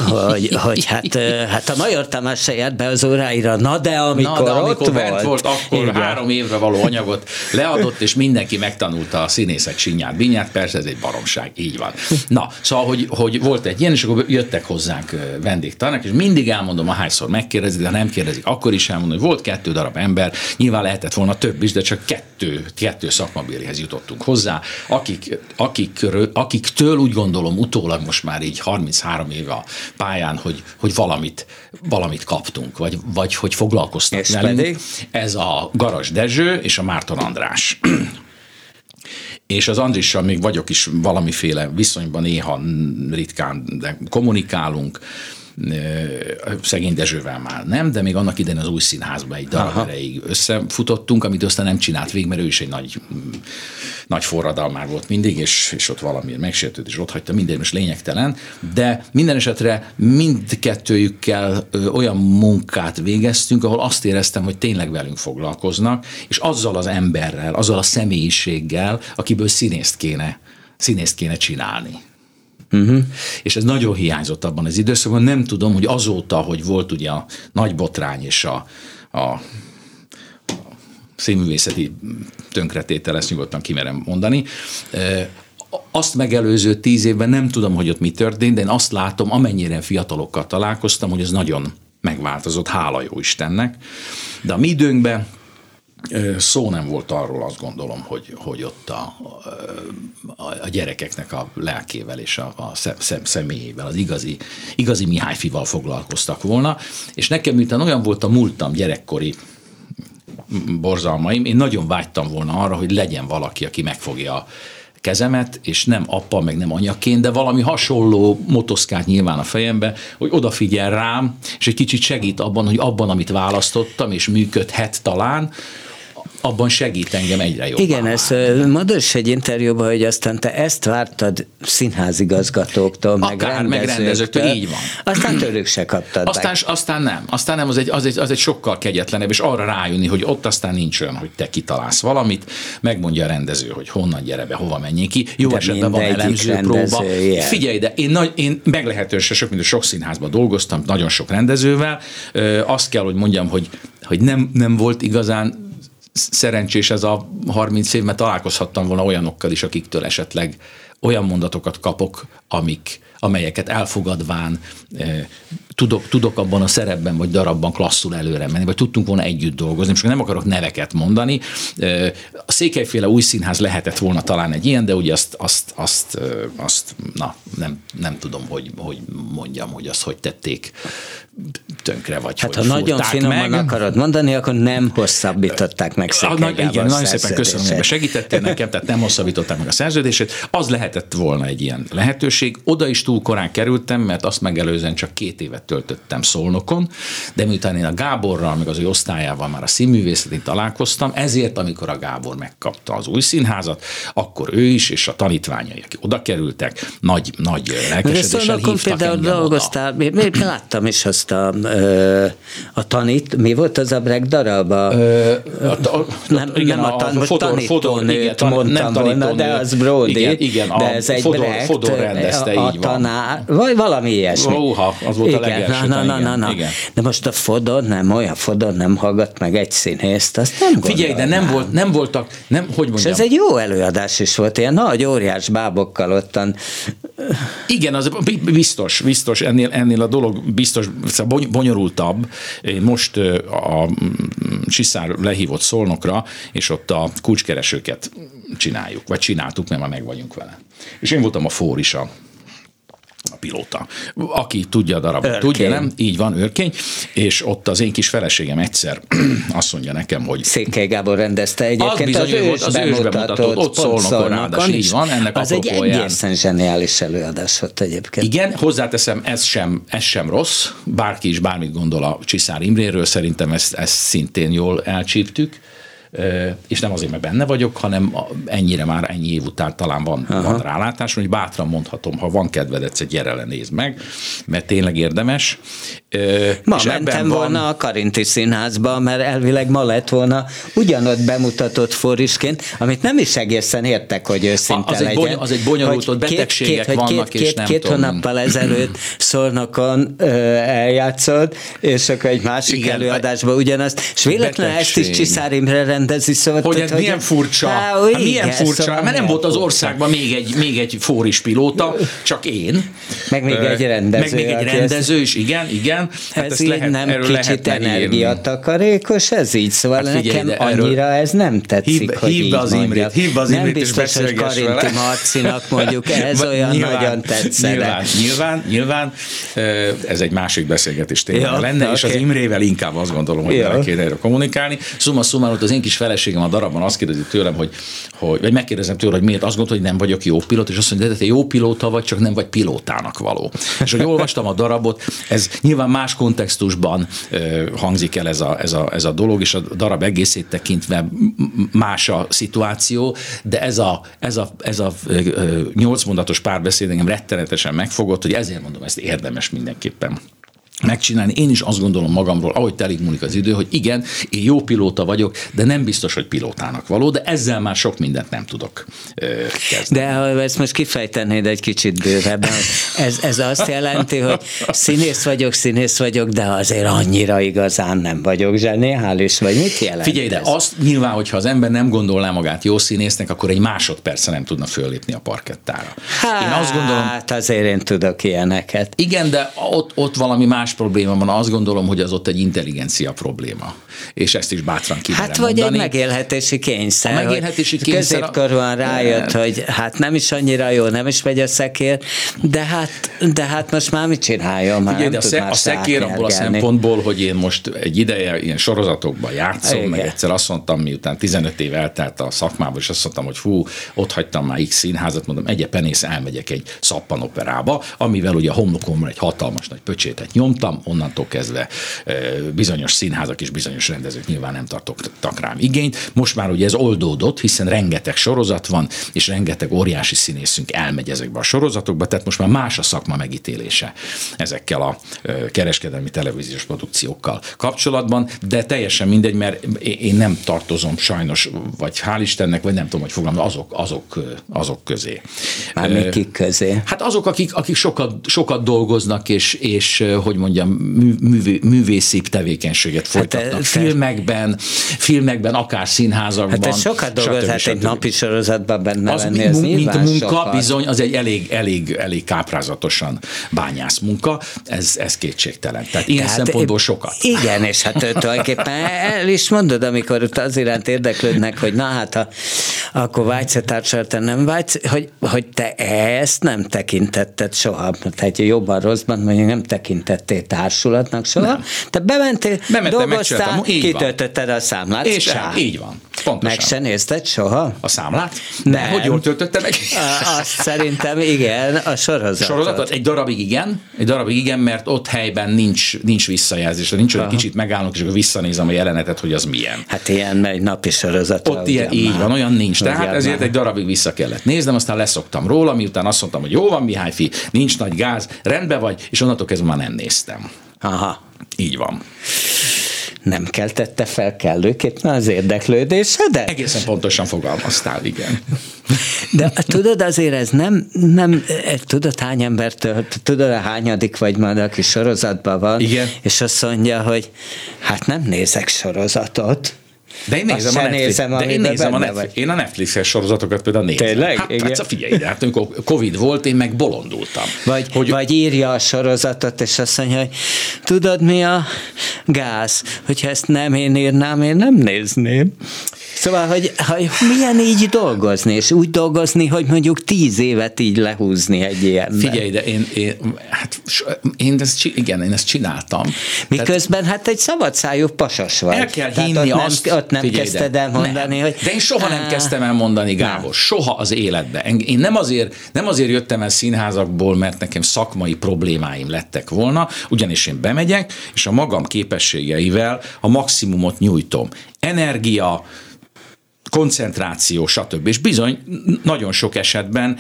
hogy, hogy hát, hát a Major Tamás se járt be az óráira, na de amikor, na, de amikor ott bent volt, akkor Igen. három évre való anyagot leadott, és mindenki megtanulta a színészek sinyát, binyát, persze ez egy baromság, így van. Na, szóval, hogy, hogy volt egy ilyen, és akkor jöttek hozzánk vendégtanak, és mindig elmondom, ahányszor megkérdezik, de nem kérdezik, akkor is elmondom, hogy volt kettő darab ember, nyilván lehetett volna több is, de csak kettő, kettő szakmabérihez jutottunk hozzá, akik, akik, akiktől úgy gondolom utólag most már így 33 éve a pályán, hogy, hogy valamit, valamit kaptunk, vagy, vagy hogy foglalkoztak és velünk. Pedig? Ez a Garas Dezső és a Márton András *clears throat* és az Andrissal még vagyok is valamiféle viszonyban, néha ritkán, de kommunikálunk, szegény Dezsővel már nem, de még annak idején az új színházban egy darab Aha. erejéig összefutottunk, amit aztán nem csinált végig, mert ő is egy nagy, nagy forradalmár volt mindig, és, és ott valamiért megsértődött, és ott hagyta, minden most lényegtelen, de minden esetre mindkettőjükkel olyan munkát végeztünk, ahol azt éreztem, hogy tényleg velünk foglalkoznak, és azzal az emberrel, azzal a személyiséggel, akiből színészt kéne, színészt kéne csinálni. Uh-huh. És ez nagyon hiányzott abban az időszakban. Nem tudom, hogy azóta, hogy volt ugye a nagy botrány és a, a színművészeti tönkretétel, ezt nyugodtan kimerem mondani, azt megelőző tíz évben nem tudom, hogy ott mi történt, de én azt látom, amennyire fiatalokkal találkoztam, hogy ez nagyon megváltozott, hála jó Istennek. De a mi időnkben Szó nem volt arról, azt gondolom, hogy, hogy ott a, a, a gyerekeknek a lelkével és a, a szem, személyével, az igazi, igazi Mihályfival foglalkoztak volna, és nekem, miután olyan volt a múltam gyerekkori borzalmaim, én nagyon vágytam volna arra, hogy legyen valaki, aki megfogja a kezemet, és nem apa, meg nem anyaként, de valami hasonló motoszkát nyilván a fejembe, hogy odafigyel rám, és egy kicsit segít abban, hogy abban, amit választottam, és működhet talán, abban segít engem egyre jobban. Igen, ezt mondod egy interjúban, hogy aztán te ezt vártad színházigazgatóktól, meg Akár, meg rendezőktől, így van. Aztán tőlük se kaptad aztán, meg. aztán nem, aztán nem, az egy, az, egy, az egy sokkal kegyetlenebb, és arra rájönni, hogy ott aztán nincs olyan, hogy te kitalálsz valamit, megmondja a rendező, hogy honnan gyere be, hova menjél ki, jó de esetben van elemző próba. Ilyen. Figyelj, de én, nagy, én meglehetősen sok, mint sok színházban dolgoztam, nagyon sok rendezővel, azt kell, hogy mondjam, hogy, hogy nem, nem volt igazán szerencsés ez a 30 év, mert találkozhattam volna olyanokkal is, akiktől esetleg olyan mondatokat kapok, amik, amelyeket elfogadván eh, tudok, tudok abban a szerepben vagy darabban klasszul előre menni, vagy tudtunk volna együtt dolgozni. Most nem akarok neveket mondani. A Székelyféle új színház lehetett volna talán egy ilyen, de ugye azt, azt, azt, azt na, nem, nem tudom, hogy, hogy mondjam, hogy azt hogy tették tönkre vagy. Hát ha nagyon finoman meg. akarod mondani, akkor nem hosszabbították meg ah, Igen, nagyon szépen köszönöm, hogy segítettél nekem, tehát nem hosszabbították meg a szerződését. Az lehetett volna egy ilyen lehetőség. Oda is túl korán kerültem, mert azt megelőzően csak két évet töltöttem Szolnokon, de miután én a Gáborral, meg az ő osztályával már a színművészetén találkoztam, ezért, amikor a Gábor megkapta az új színházat, akkor ő is, és a tanítványai, akik oda kerültek, nagy, nagy lelkesedéssel hívtak például dolgoztál, mi, mi, láttam is azt a, a tanít, mi volt az a Breck darab? A, ö, a, a, nem, igen, nem a, tan, a fodor, tanítónőt fodor, mondtam nem volna, de az Brody, igen, igen, de ez egy Fodor, Brecht, Fodor rendezte, a, a tanár, vagy valami ilyesmi. Róha, az volt igen, a legelső. Na, na, na, na, igen. De most a Fodor nem, olyan Fodor nem hallgat meg egy színészt, azt nem Figyelj, de nem, volt, nem voltak, nem, hogy mondjam. És ez egy jó előadás is volt, ilyen nagy óriás bábokkal ottan. Igen, az biztos, biztos, ennél, ennél a dolog biztos szóval bonyolultabb. Most a Csiszár lehívott Szolnokra, és ott a kulcskeresőket csináljuk, vagy csináltuk, mert már meg vagyunk vele. És én voltam a fórisa a pilóta. Aki tudja a darabot, örkény. tudja, nem? Így van, őrkény. És ott az én kis feleségem egyszer *clears throat* azt mondja nekem, hogy... Székely Gábor rendezte egyébként az, az, volt, az ős bemutatót, ott szólnak ráadásul, így van, ennek Az egy egészen zseniális előadás volt egyébként. Igen, hozzáteszem, ez sem, ez sem rossz, bárki is bármit gondol a Csiszár Imréről, szerintem ezt, ezt szintén jól elcsíptük és nem azért, mert benne vagyok, hanem ennyire már ennyi év után talán van, van rálátás, hogy bátran mondhatom, ha van kedved, egyszer gyere le, nézd meg, mert tényleg érdemes. Ma és mentem van... volna a Karinti Színházba, mert elvileg ma lett volna ugyanott bemutatott forisként, amit nem is egészen értek, hogy őszinte az legyen. Egy bony, az egy bonyolult, ott betegségek két, vannak, két, és két, nem Két tudom. hónappal ezelőtt *clears throat* Szolnokon ö, eljátszott, és akkor egy másik Igen, előadásban ugyanazt, és véletlenül ezt is Csiszár Imre rendezi, szóval... Hogy ez milyen furcsa. Há, hát milyen furcsa, szóval mert nem volt az országban még egy, még egy fóris pilóta, csak én. Meg még egy rendező. Meg még egy rendező is, igen, igen. Hát ez így lehet, nem kicsit energiatakarékos, ez így, szóval hát figyelj, nekem annyira ez nem tetszik, hív, hogy hív így az Imrét, hív az Nem biztos, hogy Karinti Marcinak mondjuk *laughs* ez olyan nagyon tetszene. Nyilván, nyilván, ez egy másik beszélgetés téma lenne, és az Imrével inkább azt gondolom, hogy kéne erről kommunikálni. Summa summarum, az én kis feleségem a darabban azt kérdezi tőlem, hogy, hogy vagy megkérdezem tőle, hogy miért azt gondolod, hogy nem vagyok jó pilóta, és azt mondja, de te jó pilóta vagy, csak nem vagy pilótának való. És hogy olvastam a darabot, ez nyilván más kontextusban hangzik el ez a, ez, a, ez a dolog, és a darab egészét tekintve más a szituáció, de ez a, ez a, ez a nyolc mondatos párbeszéd engem rettenetesen megfogott, hogy ezért mondom, ezt érdemes mindenképpen megcsinálni. Én is azt gondolom magamról, ahogy telik múlik az idő, hogy igen, én jó pilóta vagyok, de nem biztos, hogy pilótának való, de ezzel már sok mindent nem tudok kezdeni. De ha ezt most kifejtenéd egy kicsit bővebben, ez, ez azt jelenti, hogy színész vagyok, színész vagyok, de azért annyira igazán nem vagyok zseniális, vagy mit jelent Figyelj, de ez? azt nyilván, hogyha az ember nem gondolná magát jó színésznek, akkor egy másodperce nem tudna föllépni a parkettára. Hát, én azt gondolom, hát azért én tudok ilyeneket. Igen, de ott, ott valami más más probléma van, azt gondolom, hogy az ott egy intelligencia probléma. És ezt is bátran kimerem Hát vagy mondani. egy megélhetési kényszer. A megélhetési kényszer. Középkorban rájött, hogy hát nem is annyira jó, nem is megy a szekér, de hát, de hát most már mit csináljon? Már Ugye, de a, sze, a szekér abból a szempontból, hogy én most egy ideje ilyen sorozatokban játszom, Igen. meg egyszer azt mondtam, miután 15 év eltelt a szakmából, és azt mondtam, hogy fú, ott hagytam már X színházat, mondom, egy penész elmegyek egy szappanoperába, amivel ugye a homlokomra egy hatalmas nagy pöcsétet nyom, mondtam, onnantól kezdve bizonyos színházak és bizonyos rendezők nyilván nem tartottak rám igényt. Most már ugye ez oldódott, hiszen rengeteg sorozat van, és rengeteg óriási színészünk elmegy ezekbe a sorozatokba, tehát most már más a szakma megítélése ezekkel a kereskedelmi televíziós produkciókkal kapcsolatban, de teljesen mindegy, mert én nem tartozom sajnos, vagy hál' Istennek, vagy nem tudom, hogy fogalmam, azok, azok, azok közé. Már kik közé? Hát azok, akik, akik sokat, sokat dolgoznak, és, és hogy mondjam, művé, művészi tevékenységet hát, folytatnak. Hát, filmekben, filmekben, akár színházakban. Hát ez sokat dolgozhat egy napi sorozatban benne az lenni, ez mint a munka, sokat. bizony, az egy elég, elég, elég káprázatosan bányász munka, ez, ez kétségtelen. Tehát ilyen Tehát szempontból sokat. Igen, és hát tulajdonképpen el is mondod, amikor az iránt érdeklődnek, hogy na hát a, akkor vágysz a társadalmat, nem vágysz, hogy, hogy te ezt nem tekintetted soha, tehát jobban rosszban, mondjuk nem tekintettél társulatnak soha, nem. te bementél, Bementem, dolgoztál, kitöltötted a számlát, és sem, így van. Pontosan. Meg se nézted soha? A számlát? Nem. Hogy jól töltötte meg? Azt szerintem igen, a sorozatot. Sorozatot? Egy darabig igen, egy darabig igen, mert ott helyben nincs, nincs visszajelzés, nincs, hogy kicsit megállunk, és akkor visszanézem a jelenetet, hogy az milyen. Hát ilyen egy napi sorozat. Ott ilyen, így van, olyan nincs. Tehát ezért egy darabig vissza kellett néznem, aztán leszoktam róla, miután azt mondtam, hogy jó van, Mihály fi, nincs nagy gáz, rendben vagy, és onnantól kezdve már nem néztem. Aha. Így van nem keltette fel kellőképpen az érdeklődésedet? Egészen pontosan fogalmaztál, igen. De tudod, azért ez nem, nem tudod hány embertől, tudod a hányadik vagy majd, aki sorozatban van, igen. és azt mondja, hogy hát nem nézek sorozatot, de én nézem, a Netflix, nézem, de én, nézem a Netflix, én a Netflixes sorozatokat például nézem. Tényleg? Hát, Igen. hát figyelj ide, hát amikor Covid volt, én meg bolondultam. Vagy, hogy... vagy írja a sorozatot, és azt mondja, hogy tudod mi a gáz? Hogyha ezt nem én írnám, én nem nézném. Szóval, hogy, hogy milyen így dolgozni, és úgy dolgozni, hogy mondjuk tíz évet így lehúzni egy ilyen. Figyelj, de én, én, hát, én ezt, igen, én ezt csináltam. Miközben Tehát, hát egy szabadszájú pasas vagy. El kell hinni ott azt, nem, ott nem figyelj, kezdted el mondani, nem. hogy... De én soha nem kezdtem el mondani, Gábor, soha az életben. Én nem azért, nem azért jöttem el színházakból, mert nekem szakmai problémáim lettek volna, ugyanis én bemegyek, és a magam képességeivel a maximumot nyújtom. Energia, koncentráció, stb. És bizony nagyon sok esetben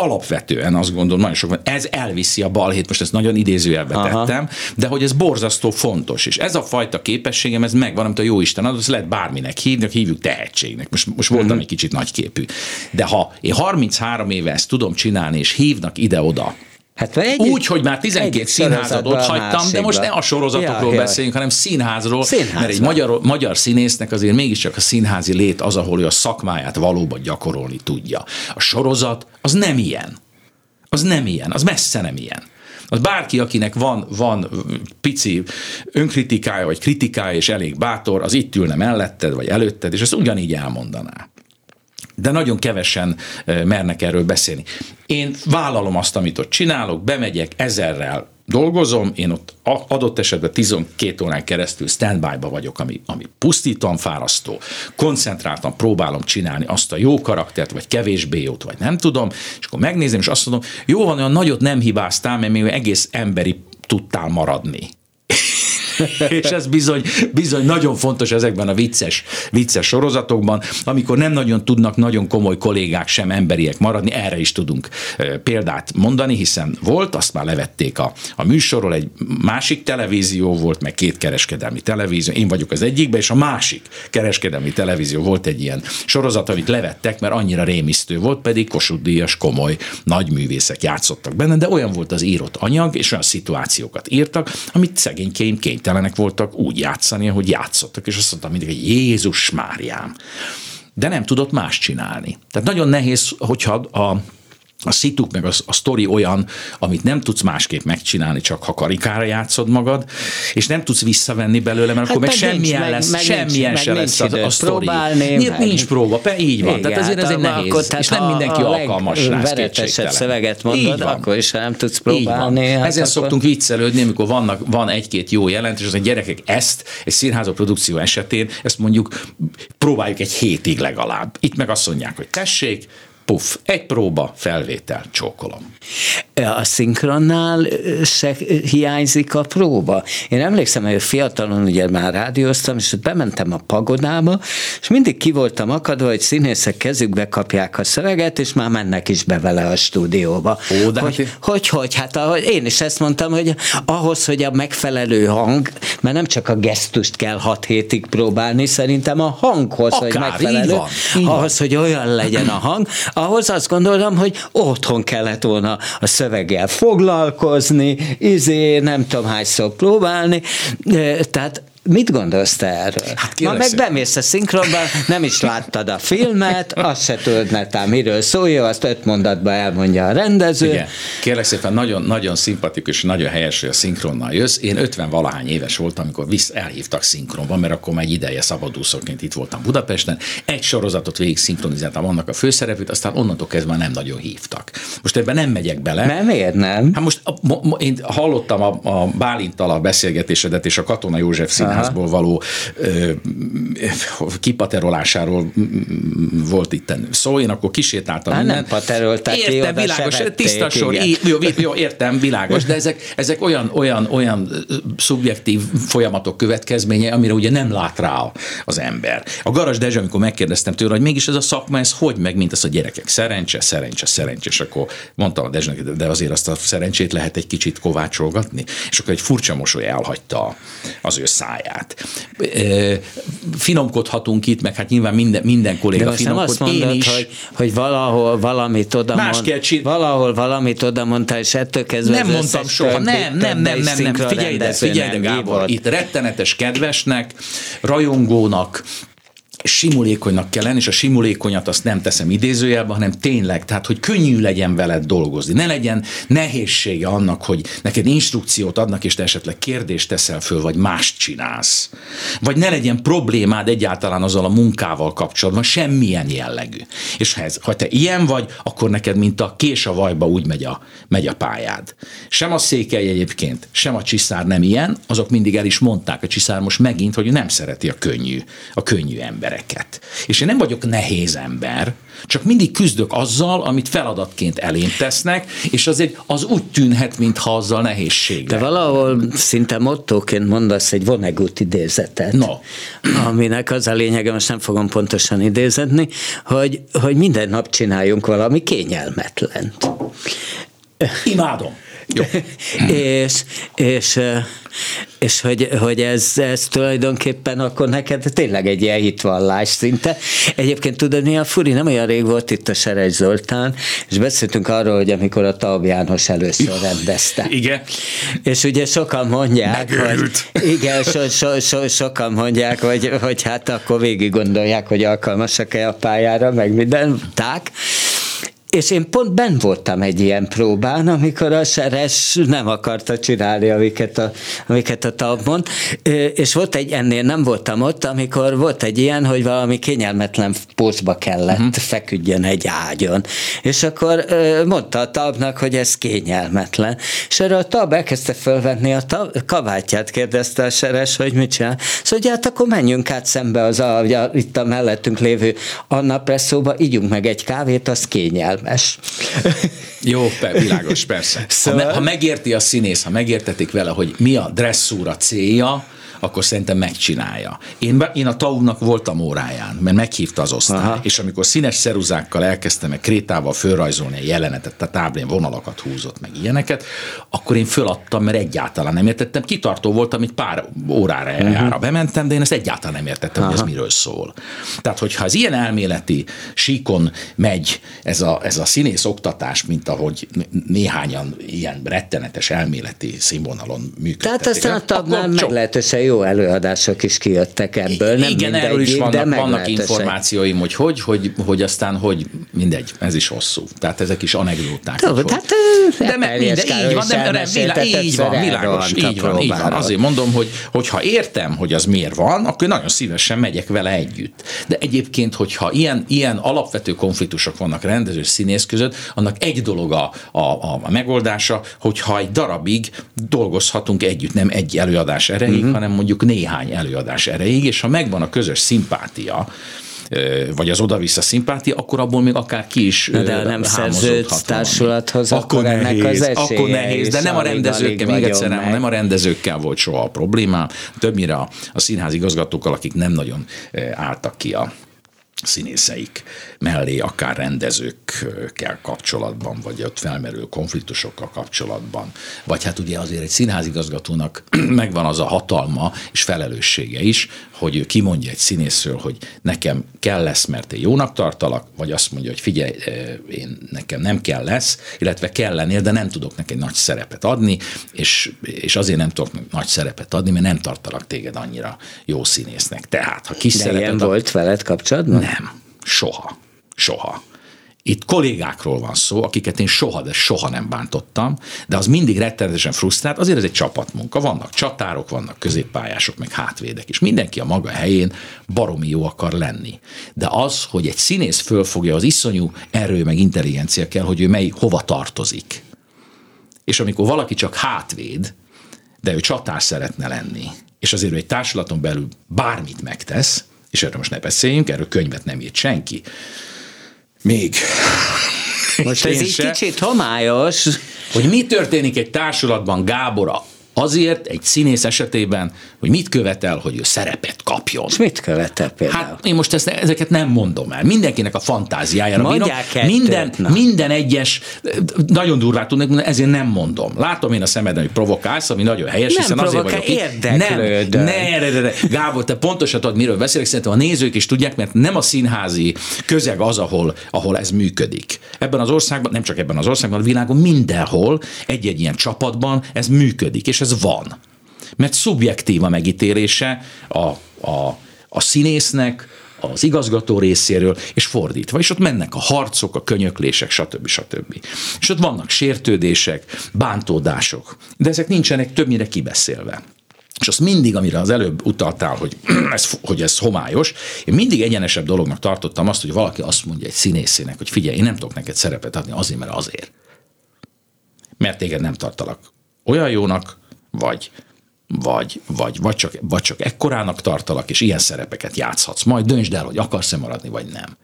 alapvetően azt gondolom, nagyon sok, ez elviszi a balhét, most ezt nagyon idézőjelbe Aha. tettem, de hogy ez borzasztó fontos, és ez a fajta képességem, ez megvan, amit a jó Isten ad, lehet bárminek hívni, hívjuk tehetségnek. Most, most voltam uh-huh. egy kicsit nagyképű. De ha én 33 éve ezt tudom csinálni, és hívnak ide-oda, Hát egyik, Úgy, hogy már 12 színházat ott hagytam, de most ne a sorozatokról ja, beszéljünk, hanem színházról, Színházban. mert egy magyar, magyar színésznek azért mégiscsak a színházi lét az, ahol ő a szakmáját valóban gyakorolni tudja. A sorozat az nem ilyen. Az nem ilyen, az messze nem ilyen. Az bárki, akinek van, van pici önkritikája, vagy kritikája, és elég bátor, az itt ülne melletted, vagy előtted, és ezt ugyanígy elmondaná de nagyon kevesen mernek erről beszélni. Én vállalom azt, amit ott csinálok, bemegyek ezerrel dolgozom, én ott adott esetben 12 órán keresztül standby-ba vagyok, ami, ami pusztítan fárasztó, koncentráltan próbálom csinálni azt a jó karaktert, vagy kevésbé jót, vagy nem tudom, és akkor megnézem, és azt mondom, jó van, olyan nagyot nem hibáztál, mert még egész emberi tudtál maradni. *laughs* és ez bizony, bizony nagyon fontos ezekben a vicces, vicces sorozatokban, amikor nem nagyon tudnak nagyon komoly kollégák sem emberiek maradni, erre is tudunk példát mondani, hiszen volt, azt már levették a, a műsorról, egy másik televízió volt, meg két kereskedelmi televízió, én vagyok az egyikben, és a másik kereskedelmi televízió volt egy ilyen sorozat, amit levettek, mert annyira rémisztő volt, pedig Kossuth Díjas komoly nagy művészek játszottak benne, de olyan volt az írott anyag, és olyan szituációkat írtak, amit szegényként kénytelen kénytelenek voltak úgy játszani, ahogy játszottak, és azt mondtam mindig, hogy Jézus Máriám. De nem tudott más csinálni. Tehát nagyon nehéz, hogyha a a szituk meg a, a sztori olyan, amit nem tudsz másképp megcsinálni, csak ha karikára játszod magad, és nem tudsz visszavenni belőle, mert hát akkor meg semmilyen nincs, lesz, meg, semmilyen se lesz a, a sztori. Nincs, nincs próba, pe, így van. Igen, tehát ezért ez egy nehéz, akkor, és nem mindenki a alkalmas rá, szöveget mondod, akkor is nem tudsz próbálni. Hát Ezen akkor... szoktunk viccelődni, amikor vannak, van egy-két jó jelentés, az a gyerekek ezt egy színházok produkció esetén, ezt mondjuk próbáljuk egy hétig legalább. Itt meg azt mondják, hogy tessék, puff, egy próba, felvétel, csókolom. A szinkronnál se hiányzik a próba. Én emlékszem, hogy fiatalon ugye már rádióztam, és ott bementem a pagodába, és mindig ki voltam akadva, hogy színészek kezükbe kapják a szöveget, és már mennek is be vele a stúdióba. Ó, de hogy, hát... hogy, hogy, hát ahogy én is ezt mondtam, hogy ahhoz, hogy a megfelelő hang, mert nem csak a gesztust kell hat hétig próbálni, szerintem a hanghoz, Akár, hogy megfelelő, így van, így ahhoz, van. hogy olyan legyen a hang, ahhoz azt gondolom, hogy otthon kellett volna a szöveggel foglalkozni, izé, nem tudom hányszor próbálni, tehát mit gondolsz te erről? Hát Ma meg bemész a szinkronban, nem is láttad a filmet, azt se tudod netán miről szólja, azt öt mondatban elmondja a rendező. Igen. Kérlek szépen, nagyon, nagyon szimpatikus, nagyon helyes, hogy a szinkronnal jössz. Én 50 valahány éves voltam, amikor visz, elhívtak szinkronban, mert akkor már egy ideje szabadúszóként itt voltam Budapesten. Egy sorozatot végig szinkronizáltam annak a főszerepét, aztán onnantól kezdve nem nagyon hívtak. Most ebben nem megyek bele. Nem, miért nem? Hát most a, mo, én hallottam a, a Bálintal a beszélgetésedet és a Katona József Színházból való ö, kipaterolásáról volt itt szó, én akkor kisétáltam. Hát nem paterolták Értem, ki, világos, tiszta sor, jó, jó, értem, világos, de ezek, ezek olyan, olyan, olyan szubjektív folyamatok következménye, amire ugye nem lát rá az ember. A Garas Dezső, amikor megkérdeztem tőle, hogy mégis ez a szakma, ez hogy meg, mint az a gyerekek, szerencse, szerencse, szerencse, és akkor mondtam a Dezsőnek, de azért azt a szerencsét lehet egy kicsit kovácsolgatni, és akkor egy furcsa mosoly elhagyta az ő száját. Finomkodhatunk itt, meg hát nyilván minden, minden kolléga finomkod. Én is. Hogy, hogy valahol valamit oda Más mond, kell csin... valahol valamit oda mondta, és ettől kezdve Nem mondtam soha, nem, nem, nem, nem, nem, figyelj ide, figyelj ide, Gábor, itt rettenetes kedvesnek, rajongónak, simulékonynak kell lenni, és a simulékonyat azt nem teszem idézőjelben, hanem tényleg, tehát hogy könnyű legyen veled dolgozni. Ne legyen nehézsége annak, hogy neked instrukciót adnak, és te esetleg kérdést teszel föl, vagy mást csinálsz. Vagy ne legyen problémád egyáltalán azzal a munkával kapcsolatban, semmilyen jellegű. És ha, ez, ha te ilyen vagy, akkor neked, mint a kés a vajba úgy megy a, megy a pályád. Sem a székely egyébként, sem a csiszár nem ilyen, azok mindig el is mondták a csiszár most megint, hogy nem szereti a könnyű, a könnyű ember embereket. És én nem vagyok nehéz ember, csak mindig küzdök azzal, amit feladatként elém tesznek, és azért az úgy tűnhet, mintha azzal nehézség De valahol szinte mottóként mondasz egy Vonnegut idézetet, no. aminek az a lényege, most nem fogom pontosan idézetni, hogy, hogy minden nap csináljunk valami kényelmetlent. Imádom. Jó. *laughs* és, és, és hogy, hogy ez, ez tulajdonképpen akkor neked tényleg egy ilyen hitvallás szinte. Egyébként tudod, mi a furi? Nem olyan rég volt itt a Serej Zoltán, és beszéltünk arról, hogy amikor a Taub János először rendezte. Igen. És ugye sokan mondják, Megőrült. hogy igen, so, so, so, sokan mondják, hogy, hogy hát akkor végig gondolják, hogy alkalmasak-e a pályára, meg minden, tak. És én pont ben voltam egy ilyen próbán, amikor a Seres nem akarta csinálni, amiket a, amiket a TAP mond, és volt egy, ennél nem voltam ott, amikor volt egy ilyen, hogy valami kényelmetlen pózba kellett uh-huh. feküdjön egy ágyon. És akkor mondta a tabnak, hogy ez kényelmetlen. És erre a tab elkezdte fölvenni a tab, kabátját, kérdezte a Seres, hogy mit csinál. Szóval, hát akkor menjünk át szembe az a, a, itt a mellettünk lévő Anna Presszóba, ígyunk meg egy kávét, az kényel értelmes. Jó, világos, persze. Szóval... Ha, ha megérti a színész, ha megértetik vele, hogy mi a dresszúra célja, akkor szerintem megcsinálja. Én, én a tau voltam óráján, mert meghívta az osztály, Aha. és amikor színes szeruzákkal elkezdtem meg krétával fölrajzolni egy jelenetet, a táblén vonalakat húzott, meg ilyeneket, akkor én föladtam, mert egyáltalán nem értettem. Kitartó voltam, itt pár órára uh-huh. bementem, de én ezt egyáltalán nem értettem, Aha. hogy ez miről szól. Tehát, hogyha az ilyen elméleti síkon megy ez a, ez a színész oktatás, mint ahogy néhányan ilyen rettenetes elméleti színvonalon működtetik. Tehát aztán a tagnál meglehetősen jó előadások is kijöttek ebből. Nem Igen, erről is vannak, de vannak információim, hogy hogy, hogy, hogy aztán, hogy mindegy, ez is hosszú. Tehát ezek is anekdóták. Jó, hát, de me, minden, így van, de, de, vilá, így van, világos, így van, így van. Azért mondom, hogy hogyha értem, hogy az miért van, akkor nagyon szívesen megyek vele együtt. De egyébként, hogyha ilyen, ilyen alapvető konfliktusok vannak rendező színész között, annak egy dolog a, a, a, a megoldása, hogyha egy darabig dolgozhatunk együtt, nem egy előadás erejéig, uh-huh. hanem mondjuk néhány előadás erejéig, és ha megvan a közös szimpátia, vagy az oda-vissza szimpátia, akkor abból még akár ki is Na de nem szerződsz társulathoz, akkor, akkor nehéz, az akkor nehéz, de nem a rendezőkkel, még egyszer nem, nem a rendezőkkel volt soha a problémám, többnyire a, a színház igazgatókkal, akik nem nagyon álltak ki a színészeik mellé, akár rendezőkkel kapcsolatban, vagy ott felmerül konfliktusokkal kapcsolatban. Vagy hát ugye azért egy színházigazgatónak *clears throat* megvan az a hatalma és felelőssége is, hogy ő kimondja egy színészről, hogy nekem kell lesz, mert én jónak tartalak, vagy azt mondja, hogy figyelj, én nekem nem kell lesz, illetve kell lennél, de nem tudok neki nagy szerepet adni, és, és azért nem tudok nagy szerepet adni, mert nem tartalak téged annyira jó színésznek. Tehát, ha kis de szerepet ilyen ad... volt veled kapcsolatban? Nem, soha. Soha. Itt kollégákról van szó, akiket én soha, de soha nem bántottam, de az mindig rettenetesen frusztrált, azért ez egy csapatmunka. Vannak csatárok, vannak középpályások, meg hátvédek, és mindenki a maga helyén baromi jó akar lenni. De az, hogy egy színész fölfogja az iszonyú erő, meg intelligencia kell, hogy ő mely hova tartozik. És amikor valaki csak hátvéd, de ő csatár szeretne lenni, és azért ő egy társulaton belül bármit megtesz, és erről most ne beszéljünk, erről könyvet nem írt senki. Még. Most ez így kicsit homályos. Hogy mi történik egy társulatban Gábora azért egy színész esetében, hogy mit követel, hogy ő szerepet kapjon. És mit követel például? Hát én most ezt, ezeket nem mondom el. Mindenkinek a fantáziájára Mondják bírom. Minden, minden egyes, nagyon durvát tudnék mondani, ezért nem mondom. Látom én a szemeden, hogy provokálsz, ami nagyon helyes, nem hiszen azért vagyok itt. Nem, ne, ne, ne, ne, Gábor, te pontosan tudod, miről beszélek, szerintem a nézők is tudják, mert nem a színházi közeg az, ahol, ahol ez működik. Ebben az országban, nem csak ebben az országban, a világon mindenhol egy-egy ilyen csapatban ez működik, és ez van. Mert szubjektív a megítélése a, a, a színésznek, az igazgató részéről, és fordítva. És ott mennek a harcok, a könyöklések, stb. stb. És ott vannak sértődések, bántódások, de ezek nincsenek többnyire kibeszélve. És azt mindig, amire az előbb utaltál, hogy *clears throat* ez, hogy ez homályos, én mindig egyenesebb dolognak tartottam azt, hogy valaki azt mondja egy színészének, hogy figyelj, én nem tudok neked szerepet adni azért, mert azért. Mert téged nem tartalak olyan jónak, vagy vagy, vagy, vagy, csak, vagy csak ekkorának tartalak, és ilyen szerepeket játszhatsz. Majd döntsd el, hogy akarsz-e maradni, vagy nem.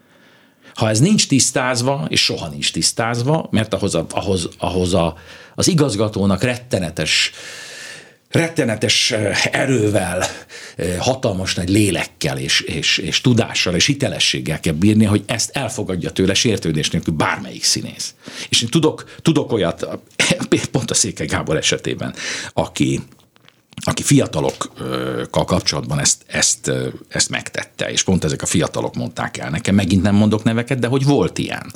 Ha ez nincs tisztázva, és soha nincs tisztázva, mert ahhoz, a, ahhoz, ahhoz a, az igazgatónak rettenetes rettenetes erővel, hatalmas nagy lélekkel és, és, és tudással és hitelességgel kell bírni, hogy ezt elfogadja tőle sértődés nélkül bármelyik színész. És én tudok, tudok olyat, *laughs* pont a Széke Gábor esetében, aki, aki fiatalokkal kapcsolatban ezt, ezt, ezt megtette, és pont ezek a fiatalok mondták el nekem, megint nem mondok neveket, de hogy volt ilyen.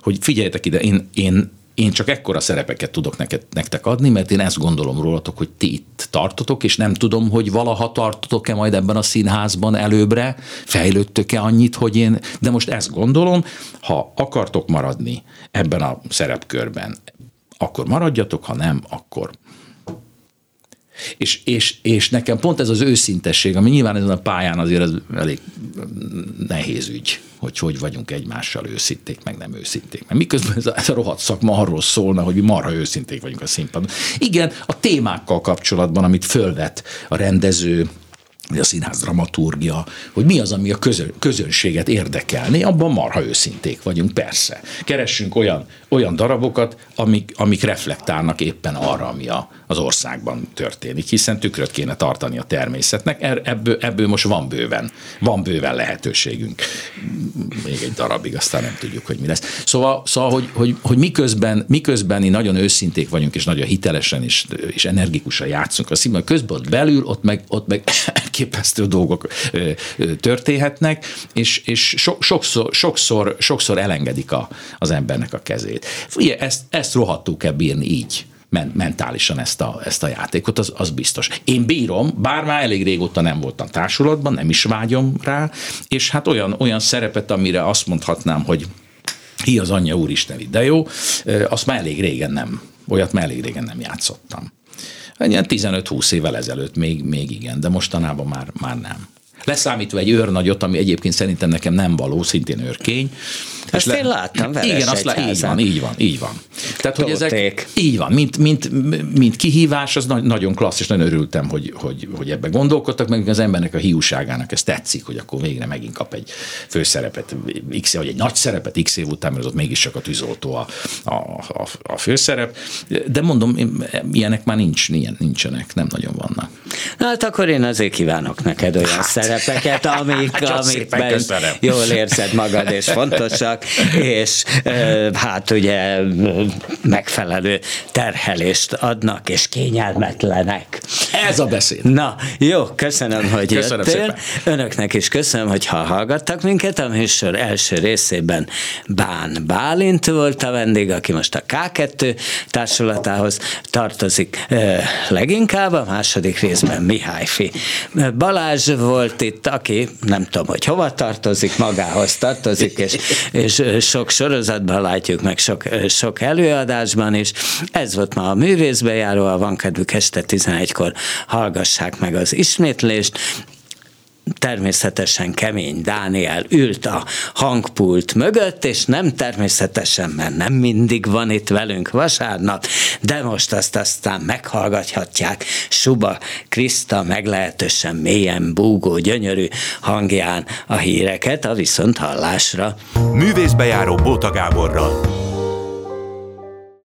Hogy figyeljetek ide, én, én, én csak ekkora szerepeket tudok neked, nektek adni, mert én ezt gondolom rólatok, hogy ti itt tartotok, és nem tudom, hogy valaha tartotok-e majd ebben a színházban előbbre, fejlődtök-e annyit, hogy én, de most ezt gondolom, ha akartok maradni ebben a szerepkörben, akkor maradjatok, ha nem, akkor és, és, és nekem pont ez az őszintesség, ami nyilván ezen a pályán azért ez elég nehéz ügy, hogy hogy vagyunk egymással őszinték, meg nem őszinték. Mert miközben ez a, ez a rohadt szakma arról szólna, hogy mi marha őszinték vagyunk a színpadon. Igen, a témákkal kapcsolatban, amit fölvet a rendező, a színház dramaturgia, hogy mi az, ami a közön, közönséget érdekelni, abban marha őszinték vagyunk, persze. Keressünk olyan, olyan darabokat, amik, amik reflektálnak éppen arra, ami a, az országban történik, hiszen tükröt kéne tartani a természetnek, er, ebből, ebből most van bőven, van bőven lehetőségünk. Még egy darabig, aztán nem tudjuk, hogy mi lesz. Szóval, szóval hogy, hogy, hogy miközben, miközben mi nagyon őszinték vagyunk, és nagyon hitelesen és, és energikusan játszunk a színben, közben ott belül, ott meg, ott meg *coughs* elképesztő dolgok történhetnek, és, és so, sokszor, sokszor, sokszor elengedik a, az embernek a kezét. Ugye, ezt, ezt rohadtul kell bírni így mentálisan ezt a, ezt a játékot, az, az biztos. Én bírom, bár már elég régóta nem voltam társulatban, nem is vágyom rá, és hát olyan, olyan szerepet, amire azt mondhatnám, hogy hi az anyja úristen, de jó, azt már elég régen nem, olyat már elég régen nem játszottam. Ilyen 15-20 évvel ezelőtt még, még igen, de mostanában már, már nem. Leszámítva egy őrnagyot, ami egyébként szerintem nekem nem való, szintén őrkény. Ezt le... én láttam vele Igen, azt lá, így van, így van, így van. Tehát, hogy ezek, így van, mint, mint, mint kihívás, az nagyon klassz, és nagyon örültem, hogy, hogy, hogy ebbe gondolkodtak, meg az embernek a hiúságának ez tetszik, hogy akkor végre megint kap egy főszerepet, x vagy egy nagy szerepet x év után, mert ott mégiscsak a tűzoltó a, a, a, a főszerep. De mondom, ilyenek már nincs, nincsenek, nem nagyon vannak. Hát akkor én azért kívánok neked olyan hát, szerepeket, *laughs* amik, amikben jól érzed magad, és fontosak, *laughs* és hát ugye megfelelő terhelést adnak, és kényelmetlenek. Ez a beszéd. Na, jó, köszönöm, hogy köszönöm jöttél. Szépen. Önöknek is köszönöm, hogy hallgattak minket. A műsor első részében Bán Bálint volt a vendég, aki most a K2 társulatához tartozik leginkább, a második részben Mihály Fi. Balázs volt itt, aki nem tudom, hogy hova tartozik, magához tartozik, és, és sok sorozatban látjuk, meg sok, sok előadásban is. Ez volt ma a művészbejáró, a van kedvük este 11-kor hallgassák meg az ismétlést, természetesen kemény Dániel ült a hangpult mögött, és nem természetesen, mert nem mindig van itt velünk vasárnap, de most azt aztán meghallgathatják Suba Kriszta meglehetősen mélyen búgó, gyönyörű hangján a híreket a viszont hallásra. Művészbejáró Bóta Gáborral.